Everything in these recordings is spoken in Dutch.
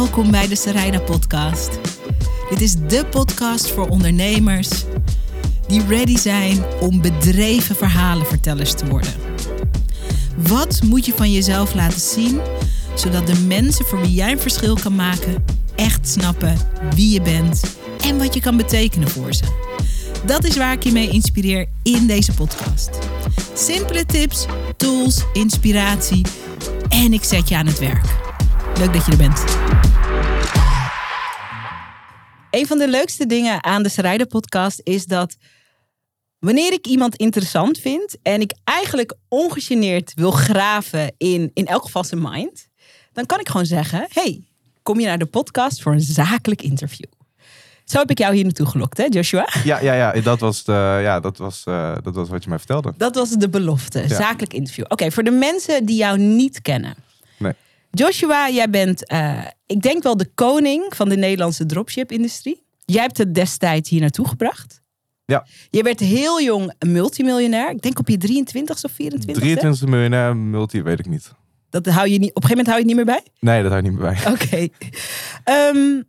Welkom bij de Sarayda Podcast. Dit is de podcast voor ondernemers die ready zijn om bedreven verhalenvertellers te worden. Wat moet je van jezelf laten zien, zodat de mensen voor wie jij een verschil kan maken echt snappen wie je bent en wat je kan betekenen voor ze? Dat is waar ik je mee inspireer in deze podcast. Simpele tips, tools, inspiratie en ik zet je aan het werk. Leuk dat je er bent. Een van de leukste dingen aan de Sarayda podcast is dat wanneer ik iemand interessant vind en ik eigenlijk ongegeneerd wil graven in in elk geval zijn mind, dan kan ik gewoon zeggen: "Hey, kom je naar de podcast voor een zakelijk interview?" Zo heb ik jou hier naartoe gelokt, hè, Joshua? Ja, ja, ja, dat, was de, ja dat, was, eh, dat was wat je mij vertelde. Dat was de belofte, zakelijk interview. Oké, voor de mensen die jou niet kennen. Joshua, jij bent, eh, ik denk wel de koning van de Nederlandse dropship-industrie. Jij hebt het destijds hier naartoe gebracht. Ja. Je werd heel jong multimiljonair. Ik denk op je 23 of 24. 23 miljonair multi, weet ik niet. Dat hou je niet, op een gegeven moment hou je het niet meer bij? Nee, dat hou ik niet meer bij. Oké. Ehm,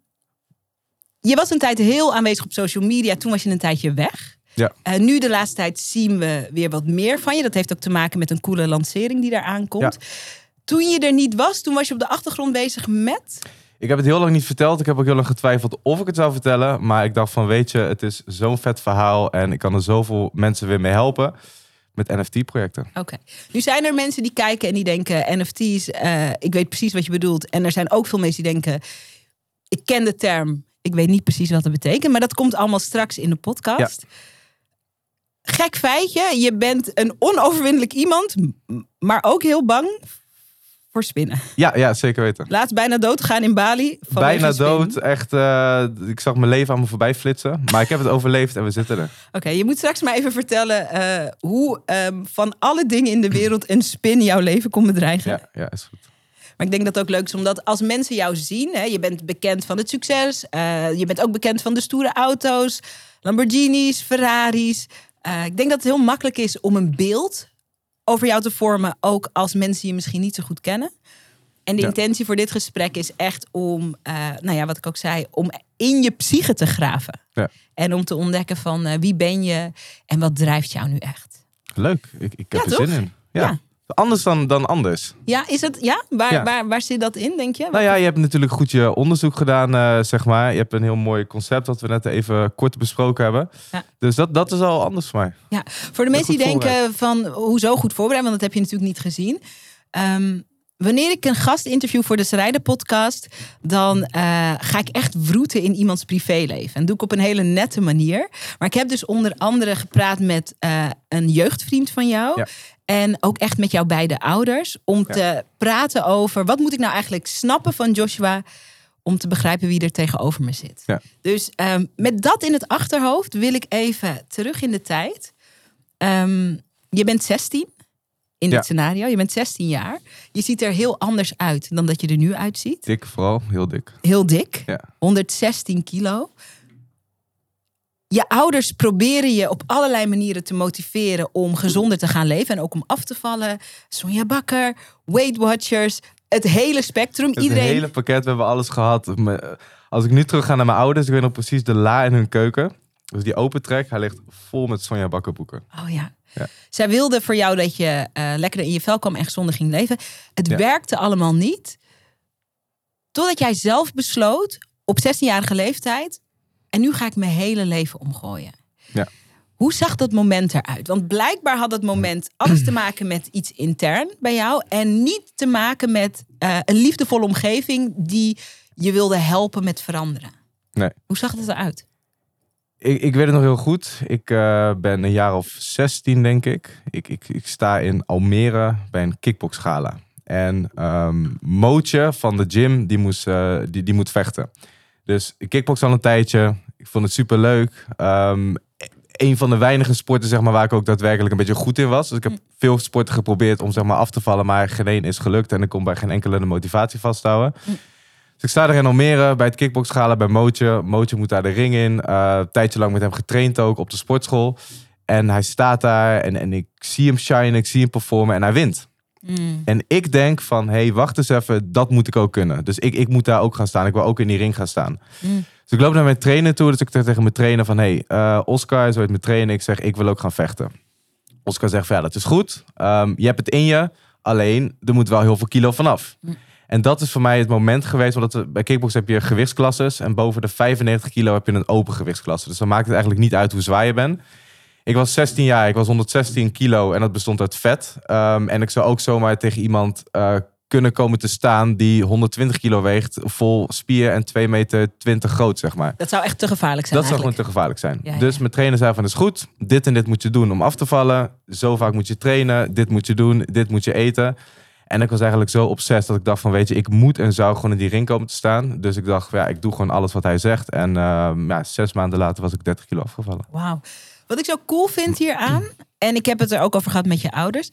je was een tijd heel aanwezig op social media. Toen was je een tijdje weg. Ja. Eh, nu de laatste tijd zien we weer wat meer van je. Dat heeft ook te maken met een coole lancering die daar aankomt. Toen je er niet was, toen was je op de achtergrond bezig met... Ik heb het heel lang niet verteld. Ik heb ook heel lang getwijfeld of ik het zou vertellen. Maar ik dacht van, weet je, het is zo'n vet verhaal. En ik kan er zoveel mensen weer mee helpen. Met NFT-projecten. Oké. Nu zijn er mensen die kijken en die denken... NFT's, eh, ik weet precies wat je bedoelt. En er zijn ook veel mensen die denken... Ik ken de term, ik weet niet precies wat het betekent. Maar dat komt allemaal straks in de podcast. Gek feitje, je bent een onoverwinnelijk iemand... maar ook heel bang voor spinnen. Ja, ja, zeker weten. Laatst bijna dood gegaan in Bali. Bijna dood. Echt, eh, ik zag mijn leven aan me voorbij flitsen. Maar ik heb het overleefd en we zitten er. Oké, je moet straks maar even vertellen eh, hoe ehm, van alle dingen in de wereld een spin jouw leven kon bedreigen. Ja, ja, is goed. Maar ik denk dat het ook leuk is, omdat als mensen jou zien, hè, je bent bekend van het succes, eh, je bent ook bekend van de stoere auto's, Lamborghinis, Ferraris. Ik denk dat het heel makkelijk is om een beeld over jou te vormen, ook als mensen je misschien niet zo goed kennen. En de Ja. intentie voor dit gesprek is echt om, eh, nou ja, wat ik ook zei, om in je psyche te graven. Ja. En om te ontdekken van eh, wie ben je en wat drijft jou nu echt. Leuk. Ik, ik heb Ja, er toch? zin in. Ja. Anders dan, dan anders. Ja, is het, ja? Waar, Ja. Waar, waar zit dat in, denk je? Nou ja, je hebt natuurlijk goed je onderzoek gedaan, eh, zeg maar. Je hebt een heel mooi concept dat we net even kort besproken hebben. Ja. Dus dat, dat is al anders voor mij. Ja, voor de mensen die denken van hoezo goed voorbereid, want dat heb je natuurlijk niet gezien. Ehm, wanneer ik een gast interview voor de Serijden podcast, dan eh, ga ik echt wroeten in iemands privéleven. En doe ik op een hele nette manier. Maar ik heb dus onder andere gepraat met eh, een jeugdvriend van jou. Ja. En ook echt met jouw beide ouders. Om te praten over wat moet ik nou eigenlijk snappen van Joshua. Om te begrijpen wie er tegenover me zit. Ja. Dus ehm, met dat in het achterhoofd wil ik even terug in de tijd. Ehm, je bent 16 in Ja. dit scenario. Je bent 16 jaar. Je ziet er heel anders uit dan dat je er nu uitziet. Dik vooral, heel dik. Heel dik. Ja. 116 kilo. Je ouders proberen je op allerlei manieren te motiveren om gezonder te gaan leven. En ook om af te vallen. Sonja Bakker, Weight Watchers, het hele spectrum. Het Iedereen. hele pakket, we hebben alles gehad. Als ik nu terug ga naar mijn ouders, ik weet nog precies de la in hun keuken. Dus die open trek, hij ligt vol met Sonja Bakker boeken. Oh ja. Ja. Zij wilde voor jou dat je eh lekker in je vel kwam en gezonder ging leven. Het Ja. werkte allemaal niet. Totdat jij zelf besloot op 16-jarige leeftijd. En nu ga ik mijn hele leven omgooien. Ja. Hoe zag dat moment eruit? Want blijkbaar had dat moment alles te maken met iets intern bij jou. En niet te maken met eh, een liefdevolle omgeving die je wilde helpen met veranderen. Nee. Hoe zag het eruit? Ik, ik weet het nog heel goed. Ik eh, ben een jaar of 16, denk ik. Ik, ik. ik sta in Almere bij een kickboxgala. En ehm Mootje van de gym, die, moest, eh, die, die moet vechten. Dus ik kickbox al een tijdje. Ik vond het super leuk. een van de weinige sporten zeg maar, waar ik ook daadwerkelijk een beetje goed in was. Dus ik heb veel sporten geprobeerd om zeg maar, af te vallen. Maar geen één is gelukt. En ik kon bij geen enkele de motivatie vasthouden. Dus ik sta er in Almere bij het kickboxgala bij Mootje. Mootje moet daar de ring in. Eh, een tijdje lang met hem getraind ook op de sportschool. En hij staat daar en, en ik zie hem shine, ik zie hem performen en hij wint. Mm. En ik denk van, hé, hey, wacht eens even, dat moet ik ook kunnen. Dus ik, ik moet daar ook gaan staan. Ik wil ook in die ring gaan staan. Mm. Dus ik loop naar mijn trainer toe. Dus ik zeg tegen mijn trainer van, hé, hey, eh, Oscar, zo heet mijn trainer. Ik zeg, ik wil ook gaan vechten. Oscar zegt ja, dat is goed. Ehm, je hebt het in je. Alleen, er moet wel heel veel kilo vanaf. Mm. En dat is voor mij het moment geweest. Het- bij kickbox heb je gewichtsklasses. En boven de 95 kilo heb je een open gewichtsklasse. Dus dan maakt het eigenlijk niet uit hoe zwaar je bent. Ik was 16 jaar, ik was 116 kilo en dat bestond uit vet. Ehm, en ik zou ook zomaar tegen iemand eh, kunnen komen te staan die 120 kilo weegt, vol spier en 2 meter 20 groot, zeg maar. Dat zou echt te gevaarlijk zijn Dat zou gewoon te gevaarlijk zijn. Ja, ja. Dus mijn trainer zei van, is goed, dit en dit moet je doen om af te vallen. Zo vaak moet je trainen, dit moet je doen, dit moet je eten. En ik was eigenlijk zo obsessief dat ik dacht van, weet je, ik moet en zou gewoon in die ring komen te staan. Dus ik dacht, ja, ik doe gewoon alles wat hij zegt. En ehm, ja, zes maanden later was ik 30 kilo afgevallen. Wauw. Wat ik zo cool vind hieraan, en ik heb het er ook over gehad met je ouders,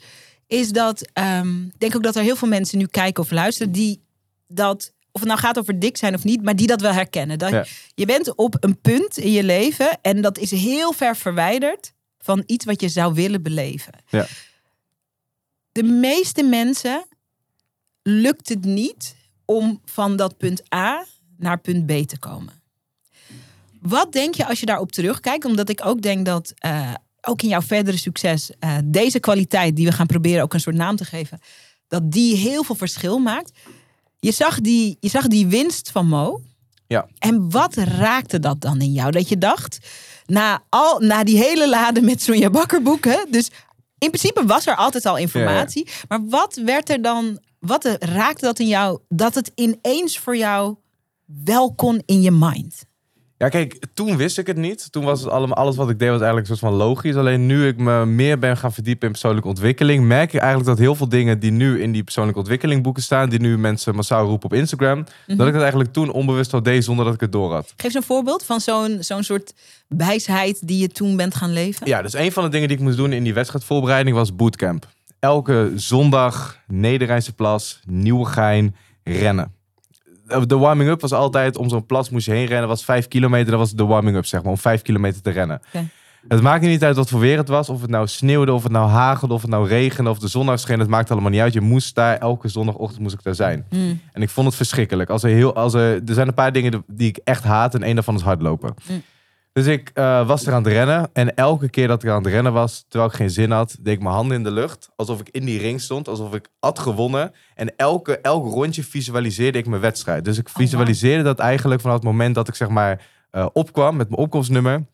is dat ik denk ook dat er heel veel mensen nu kijken of luisteren die dat, of het nou gaat over dik zijn of niet, maar die dat wel herkennen. Dat Ja. Je bent op een punt in je leven en dat is heel ver verwijderd van iets wat je zou willen beleven. Ja. De meeste mensen lukt het niet om van dat punt A naar punt B te komen. Wat denk je als je daarop terugkijkt? Omdat ik ook denk dat eh, ook in jouw verdere succes eh, deze kwaliteit die we gaan proberen ook een soort naam te geven, dat die heel veel verschil maakt. Je zag die, je zag die winst van Mo. Ja. En wat raakte dat dan in jou? Dat je dacht, na, al, na die hele lade met Sonja Bakker boeken, dus in principe was er altijd al informatie. Maar wat werd er dan, wat raakte dat in jou, dat het ineens voor jou wel kon in je mind? Ja, kijk, toen wist ik het niet. Toen was het allemaal, alles wat ik deed was eigenlijk een soort van logisch. Alleen nu ik me meer ben gaan verdiepen in persoonlijke ontwikkeling, merk ik eigenlijk dat heel veel dingen die nu in die persoonlijke ontwikkeling boeken staan, die nu mensen massaal roepen op Instagram, dat ik het eigenlijk toen onbewust al deed zonder dat ik het door had. Geef eens een voorbeeld van zo'n zo'n soort wijsheid die je toen bent gaan leven. Ja, dus een van de dingen die ik moest doen in die wedstrijdvoorbereiding was bootcamp. Elke zondag Nederrijnse plas, Nieuwegein, rennen. De warming-up was altijd om zo'n plas moest je heen rennen. was vijf kilometer, dat was de warming-up zeg maar, om vijf kilometer te rennen. Het maakte niet uit wat voor weer het was. Of het nou sneeuwde, of het nou hagelde, of het nou regende, of de zon nou scheen. Het maakte allemaal niet uit. Je moest daar, elke zondagochtend moest ik daar zijn. Mm. En ik vond het verschrikkelijk. Als er, heel, als er, er zijn een paar dingen die ik echt haat. En een daarvan is hardlopen. Mm. Dus ik eh, was er aan het rennen. En elke keer dat ik aan het rennen was, terwijl ik geen zin had, deed ik mijn handen in de lucht. Alsof ik in die ring stond. Alsof ik had gewonnen. En elke, elk rondje visualiseerde ik mijn wedstrijd. Dus ik wauw. visualiseerde dat eigenlijk vanaf het moment dat ik zeg maar eh, opkwam met mijn opkomstnummer.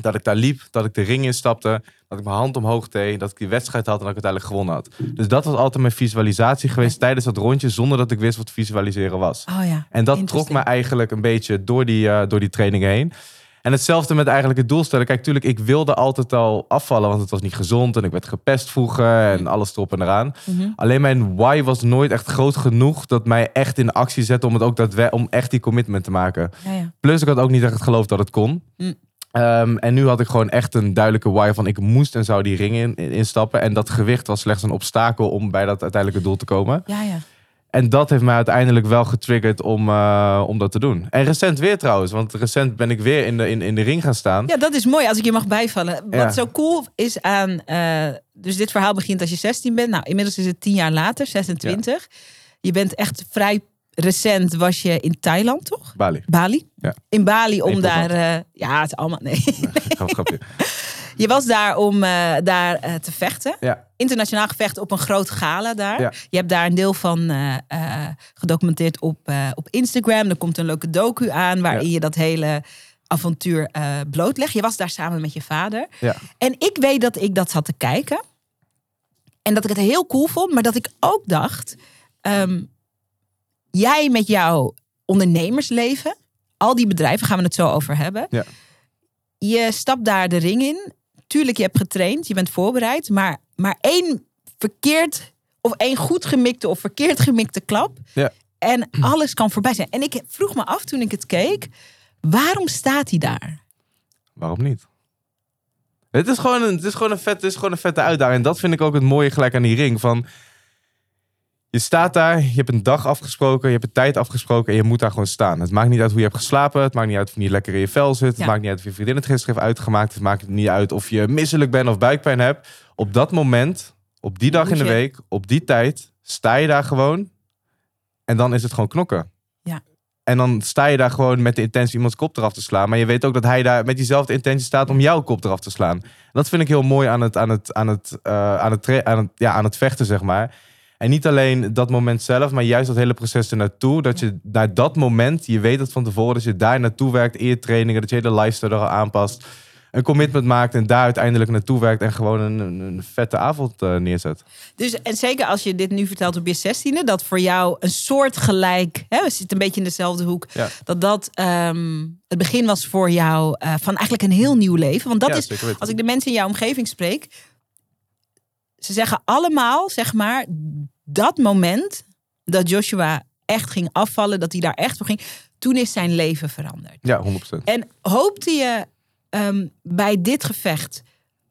Dat ik daar liep, dat ik de ring instapte, dat ik mijn hand omhoog deed, dat ik die wedstrijd had en dat ik uiteindelijk gewonnen had. Dus dat was altijd mijn visualisatie geweest tijdens dat rondje, zonder dat ik wist wat visualiseren was. Oh ja. En dat trok me eigenlijk een beetje door die, eh, door die training heen. En hetzelfde met eigenlijk het doelstellen. Kijk, tuurlijk, ik wilde altijd al afvallen, want het was niet gezond en ik werd gepest vroeger en alles erop en eraan. Mhm. Alleen mijn why was nooit echt groot genoeg dat mij echt in actie zette om het ook dat om echt die commitment te maken. Ja, ja. Plus ik had ook niet echt het geloof dat het kon. Mm. Ehm, en nu had ik gewoon echt een duidelijke why van ik moest en zou die ring in, in- instappen. En dat gewicht was slechts een obstakel om bij dat uiteindelijke doel te komen. ja, ja. En dat heeft mij uiteindelijk wel getriggerd om, eh, om dat te doen. En recent weer trouwens, want recent ben ik weer in de, in, in de ring gaan staan. Ja, dat is mooi als ik je mag bijvallen. Wat Ja. zo cool is aan. eh, dus dit verhaal begint als je 16 bent. Nou, inmiddels is het 10 jaar later, 26. Je bent echt vrij recent, was je in Thailand, toch? Bali. Bali? Ja. In Bali om daar. eh, ja, het is allemaal. Nee. Grapje. Je was daar om eh, daar eh, te vechten. Ja, Internationaal gevecht op een groot gala daar. Ja. Je hebt daar een deel van eh, gedocumenteerd op, op Instagram. Er komt een leuke docu aan waarin je dat hele avontuur blootlegt. Je was daar samen met je vader. ja. En ik weet dat ik dat zat te kijken. En dat ik het heel cool vond. Maar dat ik ook dacht... ehm, jij met jouw ondernemersleven... al die bedrijven, gaan we het zo over hebben. Ja. Je stapt daar de ring in. Tuurlijk, je hebt getraind, je bent voorbereid. Maar, maar één verkeerd... of één goed gemikte of verkeerd gemikte klap... Ja. en alles kan voorbij zijn. En ik vroeg me af toen ik het keek... waarom staat hij daar? Waarom niet? Het is gewoon een, het is gewoon een, vet, het is gewoon een vette uitdaging. En dat vind ik ook het mooie gelijk aan die ring. Van, je staat daar, je hebt een dag afgesproken, je hebt een tijd afgesproken en je moet daar gewoon staan. Het maakt niet uit hoe je hebt geslapen, het maakt niet uit of je niet lekker in je vel zit, het Ja. maakt niet uit of je vriendin het gisteren heeft uitgemaakt, het maakt niet uit of je misselijk bent of buikpijn hebt. Op dat moment Op die dag in de week, op die tijd, sta je daar gewoon. En dan is het gewoon knokken. Ja. En dan sta je daar gewoon met de intentie iemands kop eraf te slaan. Maar je weet ook dat hij daar met diezelfde intentie staat om jouw kop eraf te slaan. Dat vind ik heel mooi aan het, aan het, aan het, eh, aan het, aan het, ja, aan het vechten, zeg maar. En niet alleen dat moment zelf, maar juist dat hele proces ernaartoe. Dat je naar dat moment, je weet het van tevoren, dat je daar naartoe werkt in je trainingen. Dat je hele lifestyle er al aanpast. Een commitment maakt en daar uiteindelijk naartoe werkt. En gewoon een, een, vette avond eh, neerzet. Dus en zeker als je dit nu vertelt op je zestiende, dat voor jou een soort gelijk, hè, we zitten een beetje in dezelfde hoek, Ja. dat dat ehm, het begin was voor jou eh, van eigenlijk een heel nieuw leven. Want dat Ja, is, als ik de mensen in jouw omgeving spreek, ze zeggen allemaal, zeg maar, dat moment dat Joshua echt ging afvallen, dat hij daar echt voor ging, toen is zijn leven veranderd. Ja, 100%. En hoopte je ehm, bij dit gevecht,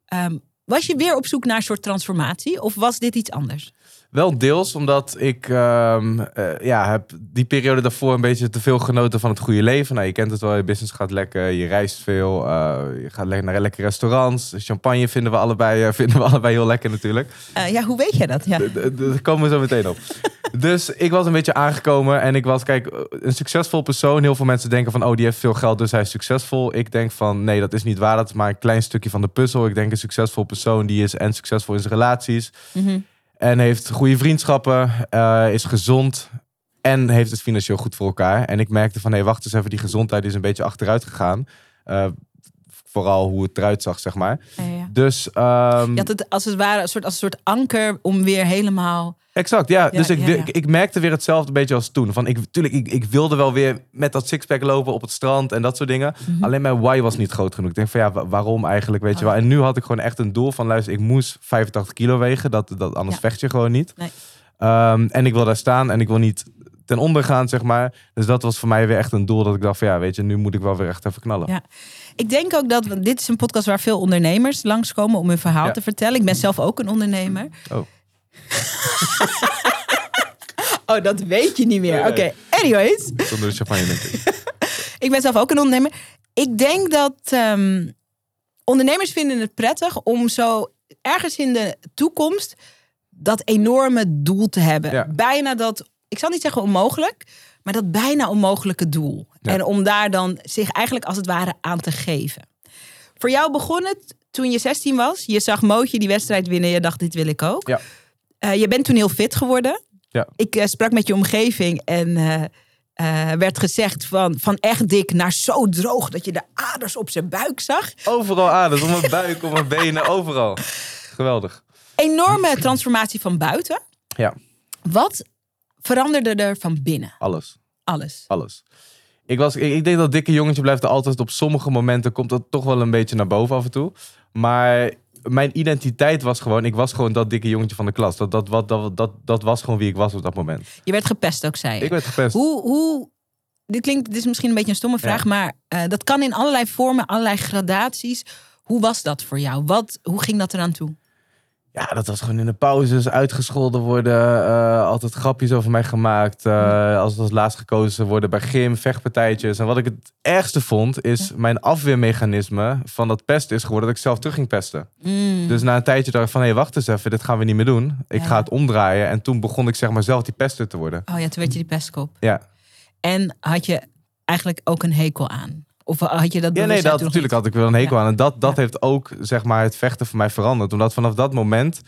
ehm, was je weer op zoek naar een soort transformatie? Of was dit iets anders? Wel deels, omdat ik ehm, eh, ja, heb die periode daarvoor een beetje te veel genoten van het goede leven. Nou, je kent het wel, je business gaat lekker, je reist veel, eh, je gaat lekker naar lekkere restaurants. Champagne vinden we allebei, eh, vinden we allebei heel lekker natuurlijk. Ja, hoe weet je dat? Ja. Daar komen we zo meteen op. Dus ik was een beetje aangekomen en ik was, kijk, een succesvol persoon. Heel veel mensen denken van, oh, die heeft veel geld, dus hij is succesvol. Ik denk van, nee, dat is niet waar. Dat is maar een klein stukje van de puzzel. Ik denk een succesvol persoon, die is en succesvol in zijn relaties. Mhm. En heeft goede vriendschappen, eh, is gezond en heeft het financieel goed voor elkaar. En ik merkte van, hé, wacht eens even, die gezondheid is een beetje achteruit gegaan. Eh, vooral hoe het eruit zag, zeg maar. Ja, ja. Dus, ehm, Je had het als het ware een soort, als een soort anker om weer helemaal. exact, ja. dus ik. Ik, ik merkte weer hetzelfde beetje als toen. Van, ik, tuurlijk, ik, ik wilde wel weer met dat sixpack lopen op het strand en dat soort dingen. Mhm. Alleen mijn why was niet groot genoeg. Ik denk van, ja, wa- waarom eigenlijk, weet je Oh. wel. En nu had ik gewoon echt een doel van, luister, ik moest 85 kilo wegen. Dat, dat, anders vecht je gewoon niet. Nee. Ehm, en ik wil daar staan en ik wil niet ten onder gaan, zeg maar. Dus dat was voor mij weer echt een doel dat ik dacht van, ja, weet je, nu moet ik wel weer echt even knallen. Ja. Ik denk ook dat want dit is een podcast waar veel ondernemers langskomen om hun verhaal Ja. te vertellen. Ik ben zelf ook een ondernemer. Oh. Oh, dat weet je niet meer. Oké, anyways. Zonder de champagne, denk ik. Ik ben zelf ook een ondernemer. Ik denk dat ehm, ondernemers vinden het prettig om zo ergens in de toekomst dat enorme doel te hebben. Ja. Bijna dat, ik zal niet zeggen onmogelijk, maar dat bijna onmogelijke doel. Ja. En om daar dan zich eigenlijk als het ware aan te geven. Voor jou begon het toen je 16 was. Je zag Mootje die wedstrijd winnen. Je dacht, dit wil ik ook. Ja. Eh, je bent toen heel fit geworden. Ja. Ik eh, sprak met je omgeving en eh, werd gezegd van, van echt dik naar zo droog dat je de aders op zijn buik zag. Overal aders, om mijn buik, om mijn benen, overal. Geweldig. Enorme transformatie van buiten. Ja, Wat veranderde er van binnen? alles. Alles. Alles. Ik, was, ik, ik denk dat dikke jongetje blijft er altijd op sommige momenten komt dat toch wel een beetje naar boven af en toe. Maar mijn identiteit was gewoon, ik was gewoon dat dikke jongetje van de klas. Dat, dat, wat, dat, dat, dat was gewoon wie ik was op dat moment. Je werd gepest ook, zei je. Ik werd gepest. Hoe, hoe, dit klinkt, dit is misschien een beetje een stomme vraag, maar eh, dat kan in allerlei vormen, allerlei gradaties. Hoe was dat voor jou? Wat, hoe ging dat eraan toe? Ja, dat was gewoon in de pauzes uitgescholden worden. eh, altijd grapjes over mij gemaakt. eh, als als laatst gekozen worden bij gym, vechtpartijtjes. En wat ik het ergste vond, is mijn afweermechanisme van dat pesten is geworden dat ik zelf terug ging pesten. Mm. Dus na een tijdje dacht ik van, hé, hey, wacht eens even, dit gaan we niet meer doen. Ik Ja. ga het omdraaien. En toen begon ik zeg maar zelf die pester te worden. Oh ja, toen werd je die pestkop. Ja, En had je eigenlijk ook een hekel aan? Of had je dat ja nee, dat, natuurlijk had ik wel een hekel Ja. aan. En dat, dat Ja. heeft ook zeg maar het vechten voor mij veranderd. Omdat vanaf dat moment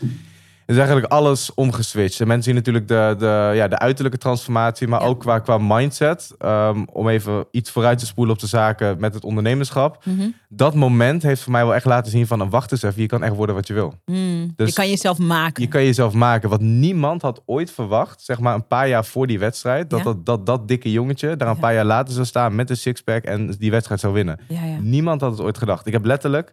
is eigenlijk alles omgeswitcht. En mensen zien natuurlijk de, de, ja, de uiterlijke transformatie, maar Ja. ook qua, qua mindset. Ehm, om even iets vooruit te spoelen op de zaken met het ondernemerschap. Mhm. Dat moment heeft voor mij wel echt laten zien van, "Oh, wacht eens even, je kan echt worden wat je wil. Mm. Dus- je kan jezelf maken. Je kan jezelf maken. Wat niemand had ooit verwacht, zeg maar een paar jaar voor die wedstrijd, dat Ja. dat, dat, dat dikke jongetje daar een paar jaar later zou staan met een sixpack en die wedstrijd zou winnen. Ja, ja. Niemand had het ooit gedacht. Ik heb letterlijk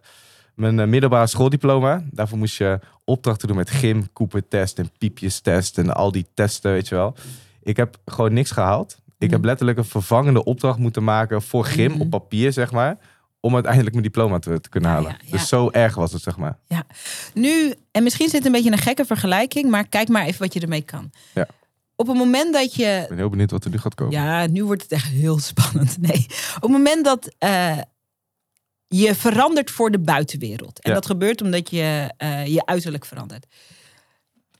mijn eh, middelbare schooldiploma. Daarvoor moest je opdrachten doen met gym, Cooper-test en piepjes-test en al die testen, weet je wel. Ik heb gewoon niks gehaald. Ik heb Mhm. letterlijk een vervangende opdracht moeten maken voor gym Mhm. op papier, zeg maar. Om uiteindelijk mijn diploma te, te kunnen Ja, halen. ja, ja. Dus zo erg was het, zeg maar. Nu, en misschien zit het een beetje een gekke vergelijking, maar kijk maar even wat je ermee kan. Ja. Op het moment dat je Ik ben heel benieuwd wat er nu gaat komen. Ja, nu wordt het echt heel spannend. Nee, op het moment dat eh, je verandert voor de buitenwereld. En Ja. dat gebeurt omdat je eh, je uiterlijk verandert.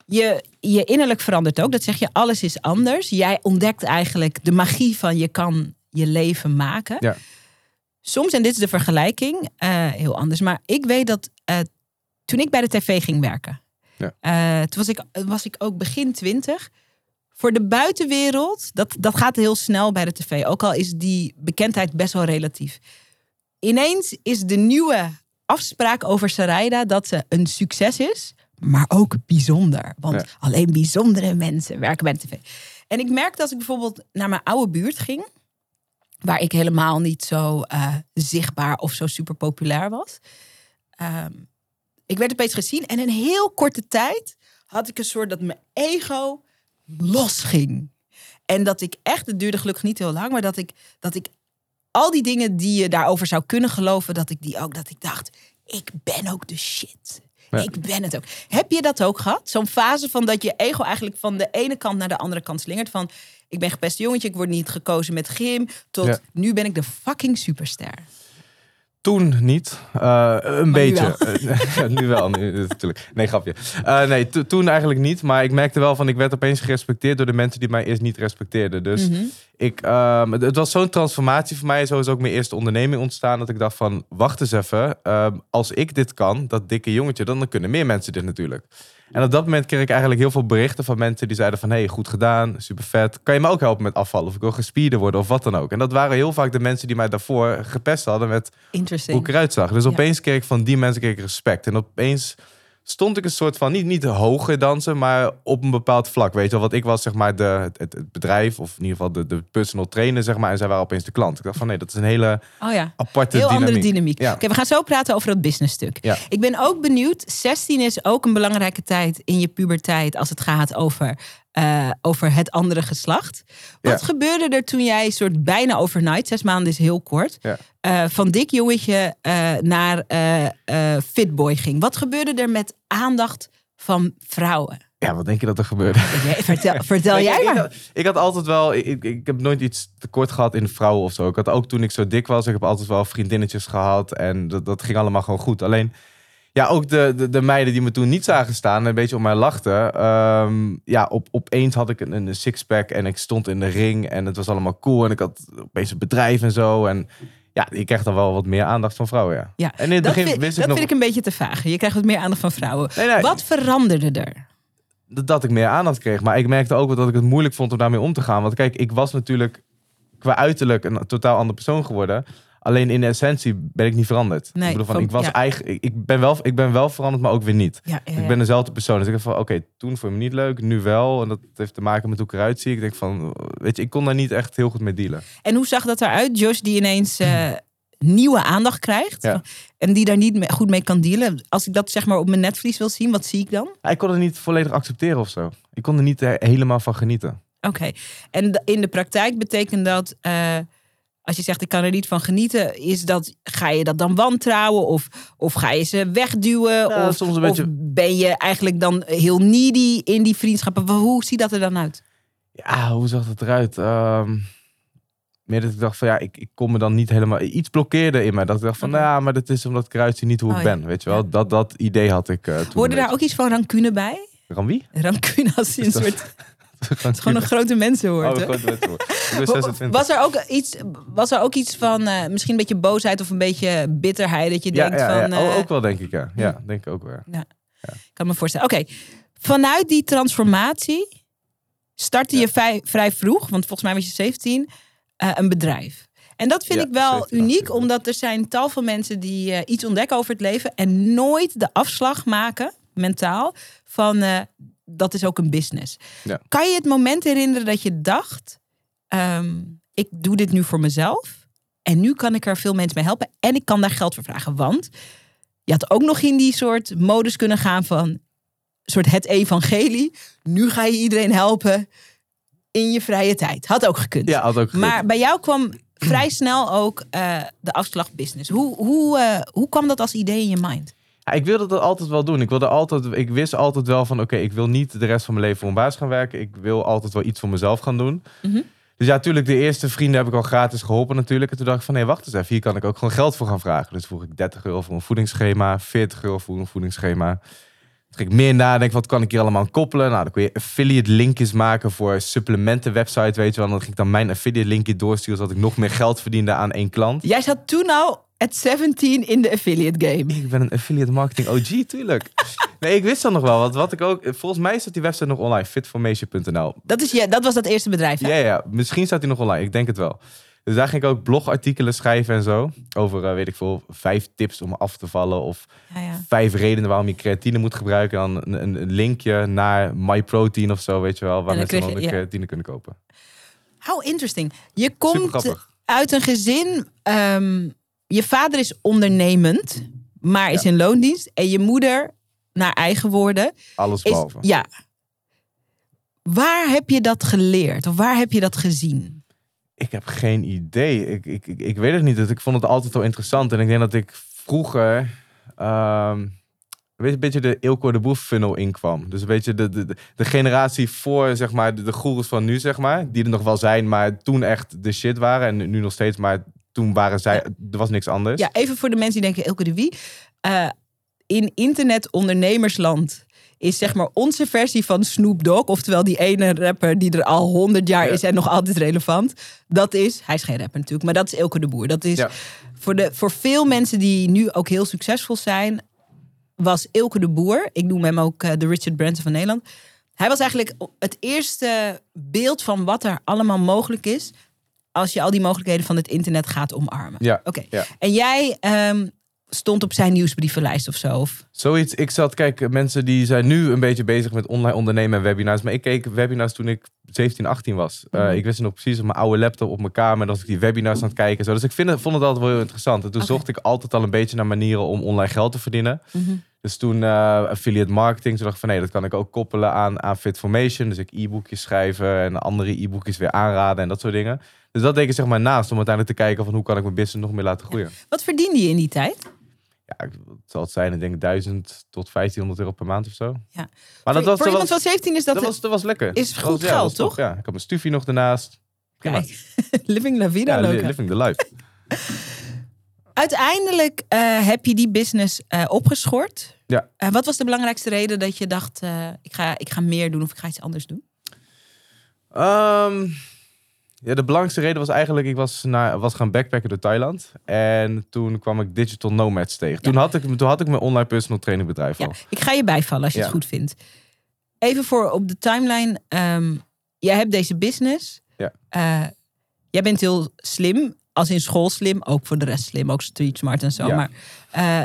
je, je innerlijk verandert ook. Dat zeg je, alles is anders. Jij ontdekt eigenlijk de magie van je kan je leven maken. Ja. Soms, en dit is de vergelijking, eh, heel anders. Maar ik weet dat eh, toen ik bij de tv ging werken. Ja. toen was ik, was ik ook begin twintig. Voor de buitenwereld, dat, dat gaat heel snel bij de tv. Ook al is die bekendheid best wel relatief. Ineens is de nieuwe afspraak over Sarayda dat ze een succes is, maar ook bijzonder. Want Ja. alleen bijzondere mensen werken bij de tv. En ik merkte als ik bijvoorbeeld naar mijn oude buurt ging, waar ik helemaal niet zo eh, zichtbaar of zo super populair was. Ehm, ik werd opeens gezien en in een heel korte tijd had ik een soort dat mijn ego losging. En dat ik echt, het duurde gelukkig niet heel lang, maar dat ik, dat ik al die dingen die je daarover zou kunnen geloven, dat ik die ook, dat ik dacht, ik ben ook de shit. Ja. Ik ben het ook. Heb je dat ook gehad? Zo'n fase van dat je ego eigenlijk van de ene kant naar de andere kant slingert. Van ik ben gepest jongetje, ik word niet gekozen met gym. Tot Ja. nu ben ik de fucking superster. Toen niet. Eh, een beetje. Nu wel, nu, natuurlijk. Nee, grapje. Eh, nee, to- toen eigenlijk niet. Maar ik merkte wel van, ik werd opeens gerespecteerd door de mensen die mij eerst niet respecteerden. Dus Mhm. ik, ehm, het, het was zo'n transformatie voor mij. Zo is ook mijn eerste onderneming ontstaan. Dat ik dacht van, wacht eens even. ehm, als ik dit kan, dat dikke jongetje, dan, dan kunnen meer mensen dit natuurlijk. En op dat moment kreeg ik eigenlijk heel veel berichten van mensen die zeiden van... hey, goed gedaan, super vet. Kan je me ook helpen met afvallen? Of ik wil gespierde worden of wat dan ook. En dat waren heel vaak de mensen die mij daarvoor gepest hadden met hoe ik eruit zag. Dus opeens kreeg ik van die mensen kreeg ik respect. En opeens stond ik een soort van, niet, niet hoger dansen, maar op een bepaald vlak. Weet je wel, wat ik was zeg maar de, het, bedrijf, of in ieder geval de, de personal trainer, zeg maar. En zij waren opeens de klant. Ik dacht van nee, dat is een hele Oh ja. aparte Heel dynamiek. andere dynamiek. Ja. Oké, we gaan zo praten over dat businessstuk. Ja. Ik ben ook benieuwd. 16 is ook een belangrijke tijd in je puberteit als het gaat over, eh, over het andere geslacht. Wat Ja. gebeurde er toen jij soort bijna overnight, zes maanden is heel kort, Ja. eh, van dik jongetje eh, naar fitboy ging? Wat gebeurde er met aandacht van vrouwen? Ja, wat denk je dat er gebeurde? Vertel, vertel Nee, jij ik, maar. ik, had- ik had altijd wel, ik, ik, ik heb nooit iets tekort gehad in vrouwen of zo. Ik had ook toen ik zo dik was, ik heb altijd wel vriendinnetjes gehad en dat, dat ging allemaal gewoon goed. Alleen, ja, ook de, de, de meiden die me toen niet zagen staan en een beetje om mij lachten. ehm, ja, op, opeens had ik een, een sixpack en ik stond in de ring en het was allemaal cool en ik had opeens een bedrijf en zo. En ja, ik kreeg dan wel wat meer aandacht van vrouwen, ja. Ja, En in het dat begin vind, wist ik dat nog vind ik een beetje te vaag. Je krijgt wat meer aandacht van vrouwen. Nee, nee. Wat veranderde er? dat- dat ik meer aandacht kreeg. Maar ik merkte ook wel dat ik het moeilijk vond om daarmee om te gaan. Want kijk, ik was natuurlijk qua uiterlijk een totaal andere persoon geworden. Alleen in de essentie ben ik niet veranderd. Nee, ik bedoel, van, van- ik was ja. eigen, ik, ik ben wel, ik ben wel veranderd, maar ook weer niet. Ja, ja, Ik ben dezelfde persoon. Dus ik dacht van, oké, toen vond je me niet leuk, nu wel. En dat heeft te maken met hoe ik eruit zie. Ik denk van, weet je, ik kon daar niet echt heel goed mee dealen. En hoe zag dat eruit? Josh die ineens eh, nieuwe aandacht krijgt. Ja. En die daar niet goed mee kan dealen. Als ik dat zeg maar op mijn netvlies wil zien, wat zie ik dan? Ik kon het niet volledig accepteren of zo. Ik kon er niet eh, helemaal van genieten. Oké. En in de praktijk betekent dat... eh, als je zegt ik kan er niet van genieten, is dat ga je dat dan wantrouwen of, of ga je ze wegduwen Ja, of, soms een of beetje- ben je eigenlijk dan heel needy in die vriendschappen? Hoe ziet dat er dan uit? Ja, hoe zag het eruit? Ehm meer dat ik dacht van ja, ik, ik kon me dan niet helemaal. Iets blokkeerde in mij. Dat ik dacht van nou ja, maar dat is omdat ik eruit zie niet hoe Oh, ik ja. ben. Weet je wel, dat, dat idee had ik eh toen. Hoorde daar ook iets van rancune bij? beetje. Ramwie? Rancune als een dat- soort, het is gewoon een grote mensenwoord. Oh, hè? grote mensen hoor. Ik ben 26. Was er ook iets, was er ook iets van eh, misschien een beetje boosheid of een beetje bitterheid dat je ja, denkt ja, ja. van. Eh, ook wel denk ik ja. Ja, denk ik ook wel. Ik kan me voorstellen. Oké, vanuit die transformatie startte je vrij, vrij vroeg, want volgens mij was je 17, eh, een bedrijf. En dat vind Ja, ik wel 17, uniek, 18, omdat er zijn tal van mensen die iets ontdekken over het leven en nooit de afslag maken, mentaal, van dat is ook een business. Ja. Kan je het moment herinneren dat je dacht, ehm, ik doe dit nu voor mezelf en nu kan ik er veel mensen mee helpen en ik kan daar geld voor vragen, want je had ook nog in die soort modus kunnen gaan van soort het evangelie. Nu ga je iedereen helpen in je vrije tijd. Had ook gekund. Ja, had ook gekund. maar bij jou kwam vrij snel ook eh, de afslag business. Hoe, hoe, eh, hoe kwam dat als idee in je mind? Ja, ik wilde dat altijd wel doen. Ik, wilde altijd, ik wist altijd wel van, oké, ik wil niet de rest van mijn leven voor een baas gaan werken. Ik wil altijd wel iets voor mezelf gaan doen. Mhm. Dus ja, natuurlijk, de eerste vrienden heb ik al gratis geholpen natuurlijk. En toen dacht ik van, nee, wacht eens even, hier kan ik ook gewoon geld voor gaan vragen. Dus vroeg ik 30 euro voor een voedingsschema, 40 euro voor een voedingsschema. Toen ging ik meer nadenken, wat kan ik hier allemaal aan koppelen? Nou, dan kun je affiliate linkjes maken voor supplementen website, weet je wel. En dan ging ik dan mijn affiliate linkje doorsturen, zodat ik nog meer geld verdiende aan één klant. Jij zat toen al at 17 in de affiliate game. Ik ben een affiliate marketing OG, tuurlijk. nee, ik wist dat nog wel. Want wat ik ook, volgens mij staat die website nog online, fitformation.nl. Dat, is, ja, dat was dat eerste bedrijf, hè? Ja, ja, misschien staat die nog online. Ik denk het wel. Dus daar ging ik ook blogartikelen schrijven en zo. Over, eh, weet ik veel, vijf tips om af te vallen. Of Ja, ja. vijf redenen waarom je creatine moet gebruiken. Dan een, een, linkje naar MyProtein of zo, weet je wel. Waar mensen dan je- de ja. creatine kunnen kopen. How interesting. Je komt uit een gezin. ehm, je vader is ondernemend, maar is in loondienst. En je moeder, naar eigen woorden, Alles is. behalve. Ja. Waar heb je dat geleerd? Of waar heb je dat gezien? Ik heb geen idee. Ik, ik, ik, ik weet het niet. Ik vond het altijd wel interessant. En ik denk dat ik vroeger... ehm, weet een beetje de Ilko de Boef funnel inkwam. Dus een beetje de, de, de, de generatie voor, zeg maar, de, de goeroes van nu, zeg maar. Die er nog wel zijn, maar toen echt de shit waren. En nu nog steeds, maar toen waren zij... Er was niks anders. Ja, even voor de mensen die denken, Elke de Wie. Eh, in internet-ondernemersland is zeg maar onze versie van Snoop Dogg. Oftewel die ene rapper die er al honderd jaar Ja. is en nog altijd relevant. Dat is, hij is geen rapper natuurlijk, maar dat is Elke de Boer. Dat is Ja. voor, de, voor veel mensen die nu ook heel succesvol zijn, was Ilke de Boer. Ik noem hem ook eh, de Richard Branson van Nederland. Hij was eigenlijk het eerste beeld van wat er allemaal mogelijk is. Als je al die mogelijkheden van het internet gaat omarmen. Ja, Oké. ja. En jij ehm, stond op zijn nieuwsbrievenlijst of zo? Of? Zoiets, ik zat, kijk, mensen die zijn nu een beetje bezig met online ondernemen en webinars. Maar ik keek webinars toen ik 17, 18 was. Eh, Mhm. ik wist nog precies op mijn oude laptop op mijn kamer. Was ik die webinars aan het kijken. Zo. Dus ik vind vond het altijd wel heel interessant. En toen zocht ik altijd al een beetje naar manieren om online geld te verdienen. Dus toen eh, affiliate marketing. Toen dacht ik van nee, dat kan ik ook koppelen aan, aan Fitformation. Dus ik e-boekjes schrijven en andere e-boekjes weer aanraden en dat soort dingen. Dus dat deed ik zeg maar naast om uiteindelijk te kijken van hoe kan ik mijn business nog meer laten groeien. Wat verdiende je in die tijd? Ja, het zal het zijn, ik denk 1000 tot 1500 euro per maand of zo. Ja. Maar dat voor was, voor dat iemand was, van 17 is dat, dat was, dat was lekker. is goed was- geld, toch? Ja, ik had mijn stufie nog ernaast. Prima. Kijk, living la vida Ja, li- loca. living the life. Uiteindelijk eh, heb je die business eh, opgeschort. Ja. Eh, wat was de belangrijkste reden dat je dacht, ik, ga, ik ga meer doen of ik ga iets anders doen? Ehm, ja, de belangrijkste reden was eigenlijk, ik was, naar, was gaan backpacken door Thailand. En toen kwam ik Digital Nomads tegen. Toen, had ik, toen had ik mijn online personal training bedrijf Ja, al. ik ga je bijvallen als je Ja. het goed vindt. Even voor op de timeline. ehm, jij hebt deze business. Ja. Jij bent heel slim. Als in school slim. Ook voor de rest slim. Ook street smart en zo. Ja. Maar eh,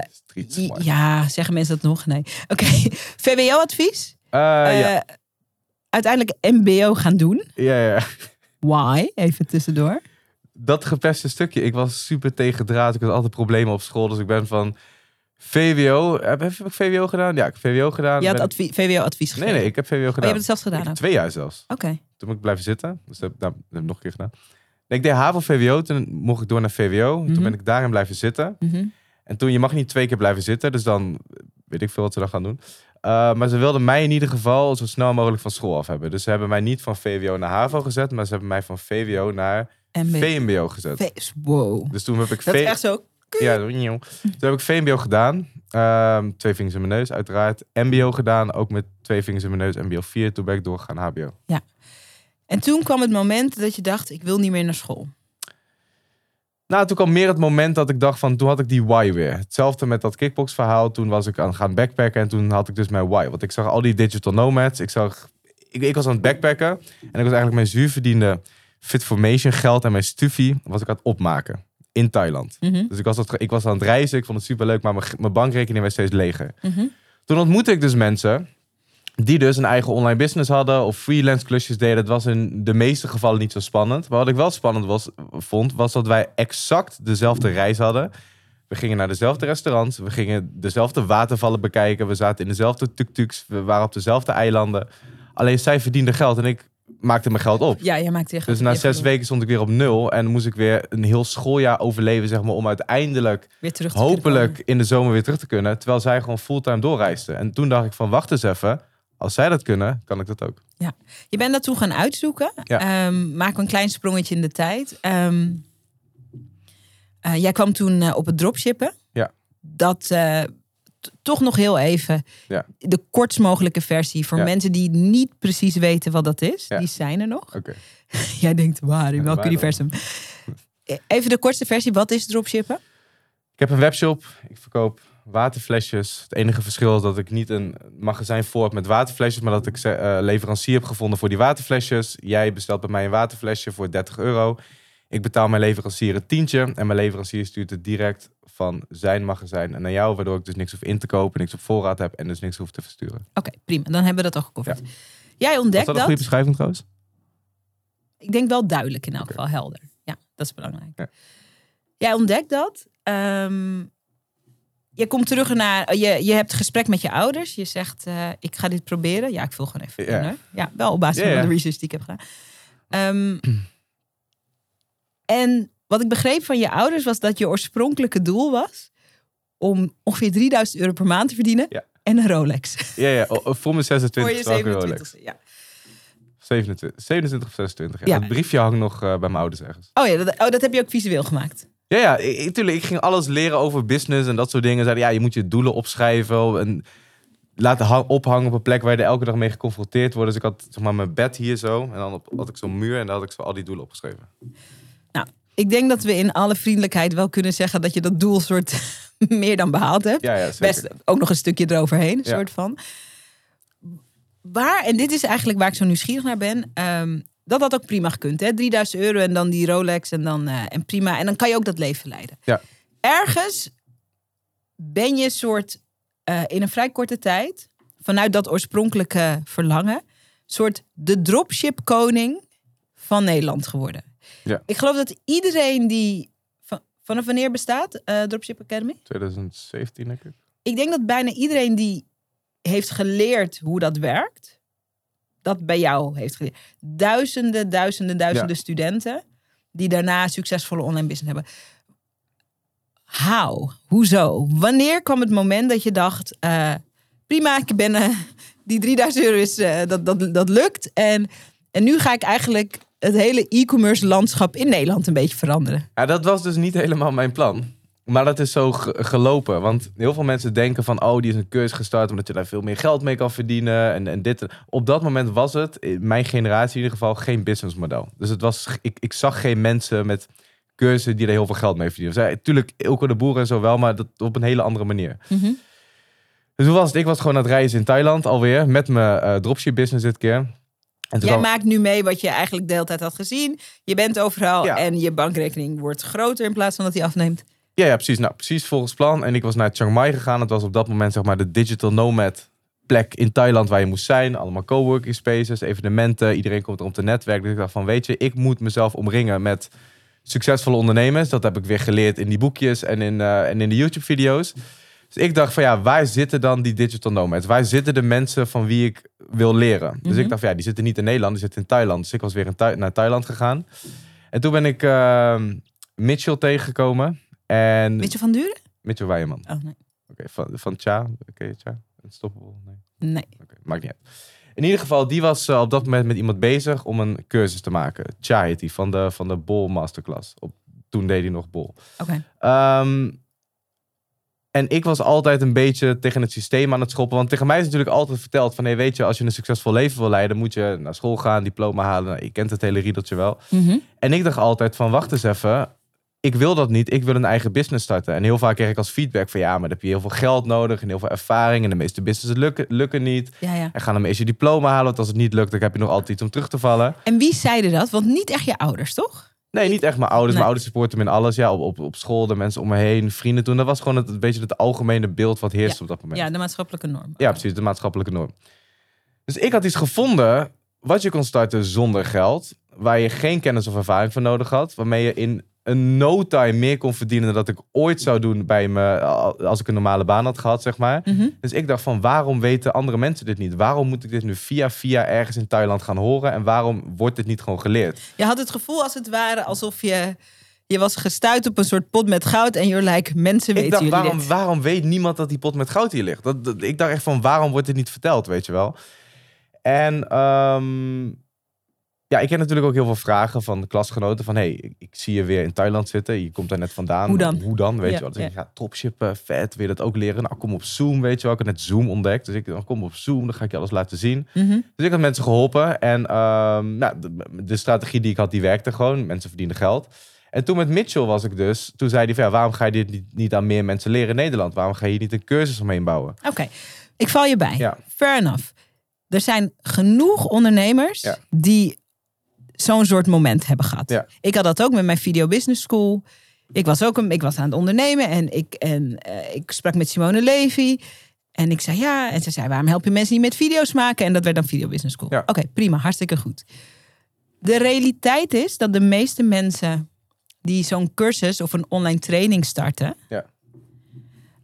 ja, zeggen mensen dat nog? Nee. Oké. VWO-advies. Eh, ja. Uiteindelijk MBO gaan doen. Ja, ja. Why? Even tussendoor. Dat gepeste stukje. Ik was super tegendraad. Ik had altijd problemen op school. Dus ik ben van VWO. Heb, heb ik VWO gedaan? Ja, ik heb VWO gedaan. Je had Ben- advi- VWO-advies gegeven. Nee, nee, ik heb VWO Oh, je gedaan. hebt het zelfs gedaan. Heb twee jaar zelfs. Oké. Toen moet ik blijven zitten. Dus dat, nou, dat heb ik nog een keer gedaan. Nee, ik deed HAVO VWO. Toen mocht ik door naar VWO. Mhm. Toen ben ik daarin blijven zitten. Mhm. En toen, je mag niet twee keer blijven zitten. Dus dan weet ik veel wat ze dan gaan doen. Uh, maar ze wilden mij in ieder geval zo snel mogelijk van school af hebben. Dus ze hebben mij niet van VWO naar HAVO gezet. Maar ze hebben mij van VWO naar MBO. VMBO gezet. V- Wow. Dus toen heb ik Dat is echt zo. Ja, toen heb ik VMBO gedaan. Ehm, twee vingers in mijn neus, uiteraard. MBO gedaan, ook met twee vingers in mijn neus. MBO 4, toen ben ik doorgegaan naar HBO. En toen kwam het moment dat je dacht, ik wil niet meer naar school. Nou, toen kwam meer het moment dat ik dacht van, toen had ik die why weer. Hetzelfde met dat kickbox verhaal. Toen was ik aan gaan backpacken en toen had ik dus mijn why. Want ik zag al die digital nomads. Ik zag, ik, ik was aan het backpacken. En ik was eigenlijk mijn zuurverdiende Fitformation geld en mijn stufie was ik aan het opmaken. In Thailand. Mhm. Dus ik was, dat, ik was aan het reizen, ik vond het superleuk, maar mijn, mijn bankrekening werd steeds leger. Mhm. Toen ontmoette ik dus mensen die dus een eigen online business hadden of freelance klusjes deden. Het was in de meeste gevallen niet zo spannend. Maar wat ik wel spannend was, vond, was dat wij exact dezelfde reis hadden. We gingen naar dezelfde restaurants, we gingen dezelfde watervallen bekijken, we zaten in dezelfde tuk-tuks, we waren op dezelfde eilanden. Alleen zij verdienden geld en ik maakte mijn geld op. Ja, jij maakt echt. Dus na zes weken stond ik weer op nul en moest ik weer een heel schooljaar overleven, zeg maar, om uiteindelijk weer terug te hopelijk in de zomer weer terug te kunnen. Terwijl zij gewoon fulltime doorreisden. En toen dacht ik van wacht eens even. Als zij dat kunnen, kan ik dat ook. komen. Je bent dat toen gaan uitzoeken. Ja. Ehm, maak een klein sprongetje in de tijd. Ehm, eh, jij kwam toen eh, op het dropshippen. Ja. Dat, eh, toch nog heel even Ja. de kortst mogelijke versie voor Ja. mensen die niet precies weten wat dat is. Ja. Die zijn er nog. Oké. Jij denkt, waar, in Ja, welk dan? universum? Even de kortste versie, wat is dropshippen? Ik heb een webshop. Ik verkoop waterflesjes. Het enige verschil is dat ik niet een magazijn voor heb met waterflesjes, maar dat ik ze- eh, leverancier heb gevonden voor die waterflesjes. Jij bestelt bij mij een waterflesje voor 30 euro. Ik betaal mijn leverancier een tientje en mijn leverancier stuurt het direct van zijn magazijn naar jou, waardoor ik dus niks hoef in te kopen, niks op voorraad heb en dus niks hoef te versturen. Oké, prima. Dan hebben we dat al gecoverd. Jij ontdekt dat dat. een goede beschrijving trouwens? Ik denk wel duidelijk in elk geval, helder. Ja, dat is belangrijk. Ja. Jij ontdekt dat. Ehm, je komt terug naar. Je, je hebt gesprek met je ouders. Je zegt: eh, Ik ga dit proberen. Ja, ik vul gewoon even. Ja. in, hoor. ja wel op basis van de research die ik heb gedaan. Ehm, en wat ik begreep van je ouders was dat je oorspronkelijke doel was om ongeveer 3000 euro per maand te verdienen Ja. en een Rolex. Ja, ja. oh, oh, voor mijn 26 Voor je zou ik een Rolex. 27 ja. 27, 27 of 26. Ja. Dat briefje hangt nog eh, bij mijn ouders ergens. Oh ja, dat, oh, dat heb je ook visueel gemaakt. Ja, ja, ik, ik- tuurlijk. Ik ging alles leren over business en dat soort dingen. Zeiden, ja, je moet je doelen opschrijven en laten hang- ophangen op een plek waar je er elke dag mee geconfronteerd wordt. Dus ik had zeg maar, mijn bed hier zo en dan op, had ik zo'n muur en daar had ik zo al die doelen opgeschreven. Ik denk dat we in alle vriendelijkheid wel kunnen zeggen dat je dat doel soort meer dan behaald hebt. Ja, ja, zeker. Best ook nog een stukje eroverheen, Ja. soort van. Waar, en dit is eigenlijk waar ik zo nieuwsgierig naar ben. ehm, dat had ook prima gekund, hè? 3000 euro en dan die Rolex en dan eh, en prima. En dan kan je ook dat leven leiden. Ja. Ergens ben je soort eh, in een vrij korte tijd vanuit dat oorspronkelijke verlangen, soort de dropship koning van Nederland geworden. Ja. Ik geloof dat iedereen die van, vanaf wanneer bestaat eh, Dropship Academy? 2017 denk ik. Ik denk dat bijna iedereen die heeft geleerd hoe dat werkt, dat bij jou heeft geleerd. Duizenden, duizenden, duizenden studenten die daarna succesvolle online business hebben. How? Hoezo? Wanneer kwam het moment dat je dacht, eh, prima, ik ben, eh, die 3000 euro is, eh, dat, dat, dat lukt. En, en nu ga ik eigenlijk het hele e-commerce landschap in Nederland een beetje veranderen. Ja, dat was dus niet helemaal mijn plan. Maar dat is zo ge- gelopen. Want heel veel mensen denken van... oh, die is een cursus gestart... omdat je daar veel meer geld mee kan verdienen. En, en dit. Op dat moment was het, in mijn generatie in ieder geval... geen businessmodel. Dus het was, ik, ik zag geen mensen met cursussen... die er heel veel geld mee verdienen. Dus, ja, tuurlijk, Ilko de Boer en zo wel... maar dat op een hele andere manier. Dus hoe was het? Ik was gewoon aan het reizen in Thailand alweer... met mijn eh, dropship business dit keer. En Jij maakt nu mee wat je eigenlijk de hele tijd had gezien. Je bent overal Ja. en je bankrekening wordt groter in plaats van dat hij afneemt. Ja, ja, precies. Nou, precies volgens plan. En ik was naar Chiang Mai gegaan. Het was op dat moment zeg maar de digital nomad plek in Thailand waar je moest zijn. Allemaal coworking spaces, evenementen. Iedereen komt er om te netwerken. Dus ik dacht van, weet je, ik moet mezelf omringen met succesvolle ondernemers. Dat heb ik weer geleerd in die boekjes en in, eh, en in de YouTube-video's. Dus ik dacht van, ja, waar zitten dan die digital nomads? Waar zitten de mensen van wie ik wil leren? Dus Mhm. ik dacht van, ja, die zitten niet in Nederland, die zitten in Thailand. Dus ik was weer in naar Thailand gegaan. En toen ben ik eh, Mitchell tegengekomen. En Mitchell van Duren? Mitchell Weijerman. Oh nee. Oké, van, van Cha. Oké, Cha. Unstoppable? Nee. Nee. Oké, maakt niet uit. In ieder geval, die was eh, op dat moment met iemand bezig om een cursus te maken. Cha heet die, van de, van de Bol Masterclass. Op, toen deed hij nog Bol. Oké. Ehm, en ik was altijd een beetje tegen het systeem aan het schoppen. Want tegen mij is natuurlijk altijd verteld van... Hey, weet je, als je een succesvol leven wil leiden... moet je naar school gaan, diploma halen. Nou, je kent het hele riedeltje wel. Mhm. En ik dacht altijd van, wacht eens even. Ik wil dat niet. Ik wil een eigen business starten. En heel vaak kreeg ik als feedback van, ja, maar dan heb je heel veel geld nodig en heel veel ervaring. En de meeste businesses lukken, lukken niet. Ja, ja. En ga dan eerst je diploma halen. Want als het niet lukt, dan heb je nog altijd iets om terug te vallen. En wie zeiden dat? Want niet echt je ouders, toch? Nee, niet echt mijn ouders. Nee. Mijn ouders supporten me in alles. Ja, op, op, op school, de mensen om me heen, vrienden toen. Dat was gewoon het, een beetje het algemene beeld wat heerste op dat moment. Ja, de maatschappelijke norm. Ja, precies, de maatschappelijke norm. Dus ik had iets gevonden wat je kon starten zonder geld, waar je geen kennis of ervaring voor nodig had, waarmee je in een no time meer kon verdienen dan dat ik ooit zou doen bij me als ik een normale baan had gehad, zeg maar. Mhm. Dus ik dacht van, waarom weten andere mensen dit niet? Waarom moet ik dit nu via via ergens in Thailand gaan horen en waarom wordt dit niet gewoon geleerd? Je had het gevoel als het ware alsof je... Je was gestuurd op een soort pot met goud en you're like, mensen weten Ik dacht, jullie waarom, dit. waarom weet niemand dat die pot met goud hier ligt? Dat, dat- ik dacht echt van, waarom wordt dit niet verteld, weet je wel? En ehm, ja, ik kreeg natuurlijk ook heel veel vragen van klasgenoten. Van, hey, ik, ik zie je weer in Thailand zitten. Je komt daar net vandaan. Hoe dan? Hoe dan, weet Ja, je wel. Dus ja. ik ga dropshippen, vet. Wil je dat ook leren? Nou, kom op Zoom, weet je wel. Ik had net Zoom ontdekt. Dus ik dan kom op Zoom, dan ga ik je alles laten zien. Mhm. Dus ik had mensen geholpen. En ehm, nou, de, de strategie die ik had, die werkte gewoon. Mensen verdienen geld. En toen met Mitchell was ik dus. Toen zei hij van, ja, waarom ga je dit niet, niet aan meer mensen leren in Nederland? Waarom ga je hier niet een cursus omheen bouwen? Oké, ik val je bij. Fair enough. Er zijn genoeg ondernemers die zo'n soort moment hebben gehad. Ja. Ik had dat ook met mijn Video Business School. Ik was ook een, ik was aan het ondernemen en ik, en, eh, ik sprak met Simone Levy. En ik zei ja. En ze zei, waarom help je mensen niet met video's maken? En dat werd dan Video Business School. Ja. Oké, prima, hartstikke goed. De realiteit is dat de meeste mensen die zo'n cursus of een online training starten, Ja.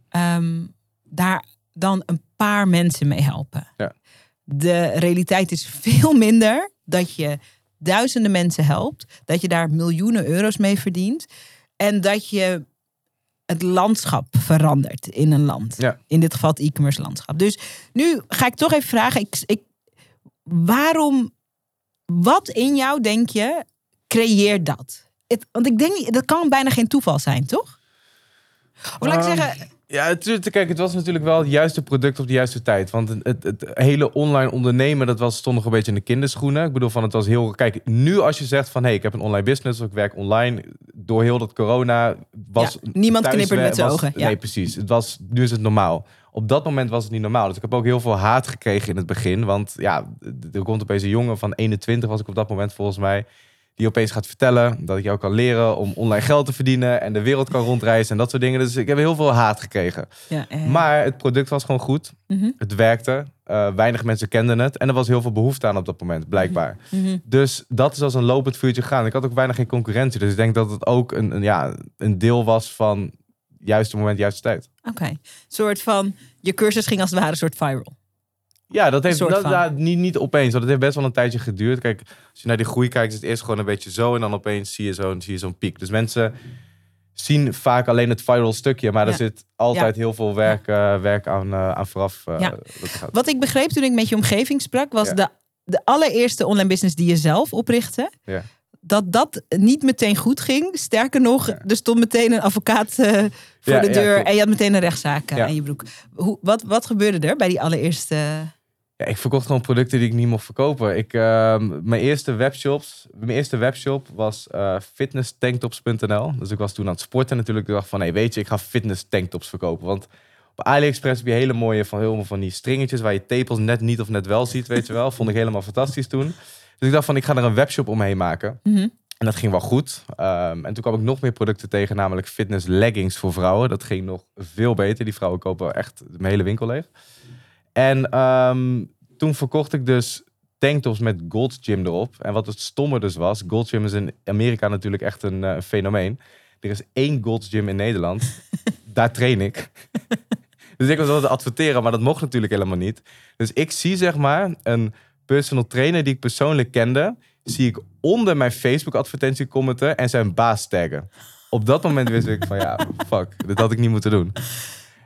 ehm, daar dan een paar mensen mee helpen. Ja. De realiteit is veel minder dat je duizenden mensen helpt, dat je daar miljoenen euro's mee verdient en dat je het landschap verandert in een land. Ja. In dit geval het e-commerce landschap. Dus nu ga ik toch even vragen, ik, ik, waarom, wat in jou denk je creëert dat? Het, want ik denk niet, dat kan bijna geen toeval zijn, toch? Of laat ik Ehm, zeggen, Ja, het, kijk, het was natuurlijk wel het juiste product op de juiste tijd. Want het, het, hele online ondernemen, dat was, stond nog een beetje in de kinderschoenen. Ik bedoel, van het was heel... Kijk, nu als je zegt van, hé, hey, ik heb een online business, of ik werk online. Door heel dat corona was... Ja, niemand knippert met zijn ogen, ja. Nee, precies. Het was, nu is het normaal. Op dat moment was het niet normaal. Dus ik heb ook heel veel haat gekregen in het begin. Want ja, er komt opeens een jongen van 21, was ik op dat moment volgens mij... Die opeens gaat vertellen dat ik jou kan leren om online geld te verdienen en de wereld kan rondreizen en dat soort dingen. Dus ik heb heel veel haat gekregen. ja, eh, Maar het product was gewoon goed. mhm, Het werkte. Eh, weinig mensen kenden het. En er was heel veel behoefte aan op dat moment, blijkbaar. mhm. Dus dat is als een lopend vuurtje gegaan. Ik had ook bijna geen concurrentie. Dus ik denk dat het ook een, een, ja, een deel was van juiste moment, juiste tijd. Oké, Een soort van, je cursus ging als het ware een soort viral. Ja, dat heeft dat, ja, niet, niet opeens. Want het heeft best wel een tijdje geduurd. Kijk, als je naar die groei kijkt, is het eerst gewoon een beetje zo. En dan opeens zie je zo'n piek. Dus mensen zien vaak alleen het viral stukje. Maar Ja. er zit altijd heel veel werk, eh, werk aan, eh, aan vooraf. eh, dat. Wat ik begreep toen ik met je omgeving sprak, was de, de allereerste online business die je zelf oprichtte. Ja. Dat dat niet meteen goed ging. Sterker nog, Ja. er stond meteen een advocaat voor Ja, de deur en je had meteen een rechtszaak aan je broek. Hoe, wat, wat gebeurde er bij die allereerste? Ja, ik verkocht gewoon producten die ik niet mocht verkopen. Ik, ehm, mijn eerste webshops, mijn eerste webshop was eh fitnesstanktops.nl. Dus ik was toen aan het sporten natuurlijk. Ik dacht van, hey, weet je, ik ga fitness tanktops verkopen. Want op AliExpress heb je hele mooie van, veel van die stringetjes waar je tepels net niet of net wel ziet, weet je wel. Vond ik helemaal fantastisch toen. Dus ik dacht van, ik ga er een webshop omheen maken. Mhm. En dat ging wel goed. Ehm, en toen kwam ik nog meer producten tegen, namelijk fitness leggings voor vrouwen. Dat ging nog veel beter. Die vrouwen kopen echt mijn hele winkel leeg. En ehm, toen verkocht ik dus tanktops met Gold's Gym erop. En wat het stomme dus was, Gold's Gym is in Amerika natuurlijk echt een eh, fenomeen. Er is één Gold's Gym in Nederland. Daar train ik. dus ik was altijd adverteren, maar dat mocht natuurlijk helemaal niet. Dus ik zie zeg maar een personal trainer die ik persoonlijk kende, zie ik onder mijn Facebook advertentie commenten en zijn baas taggen. Op dat moment wist ik van ja, fuck, dit had ik niet moeten doen.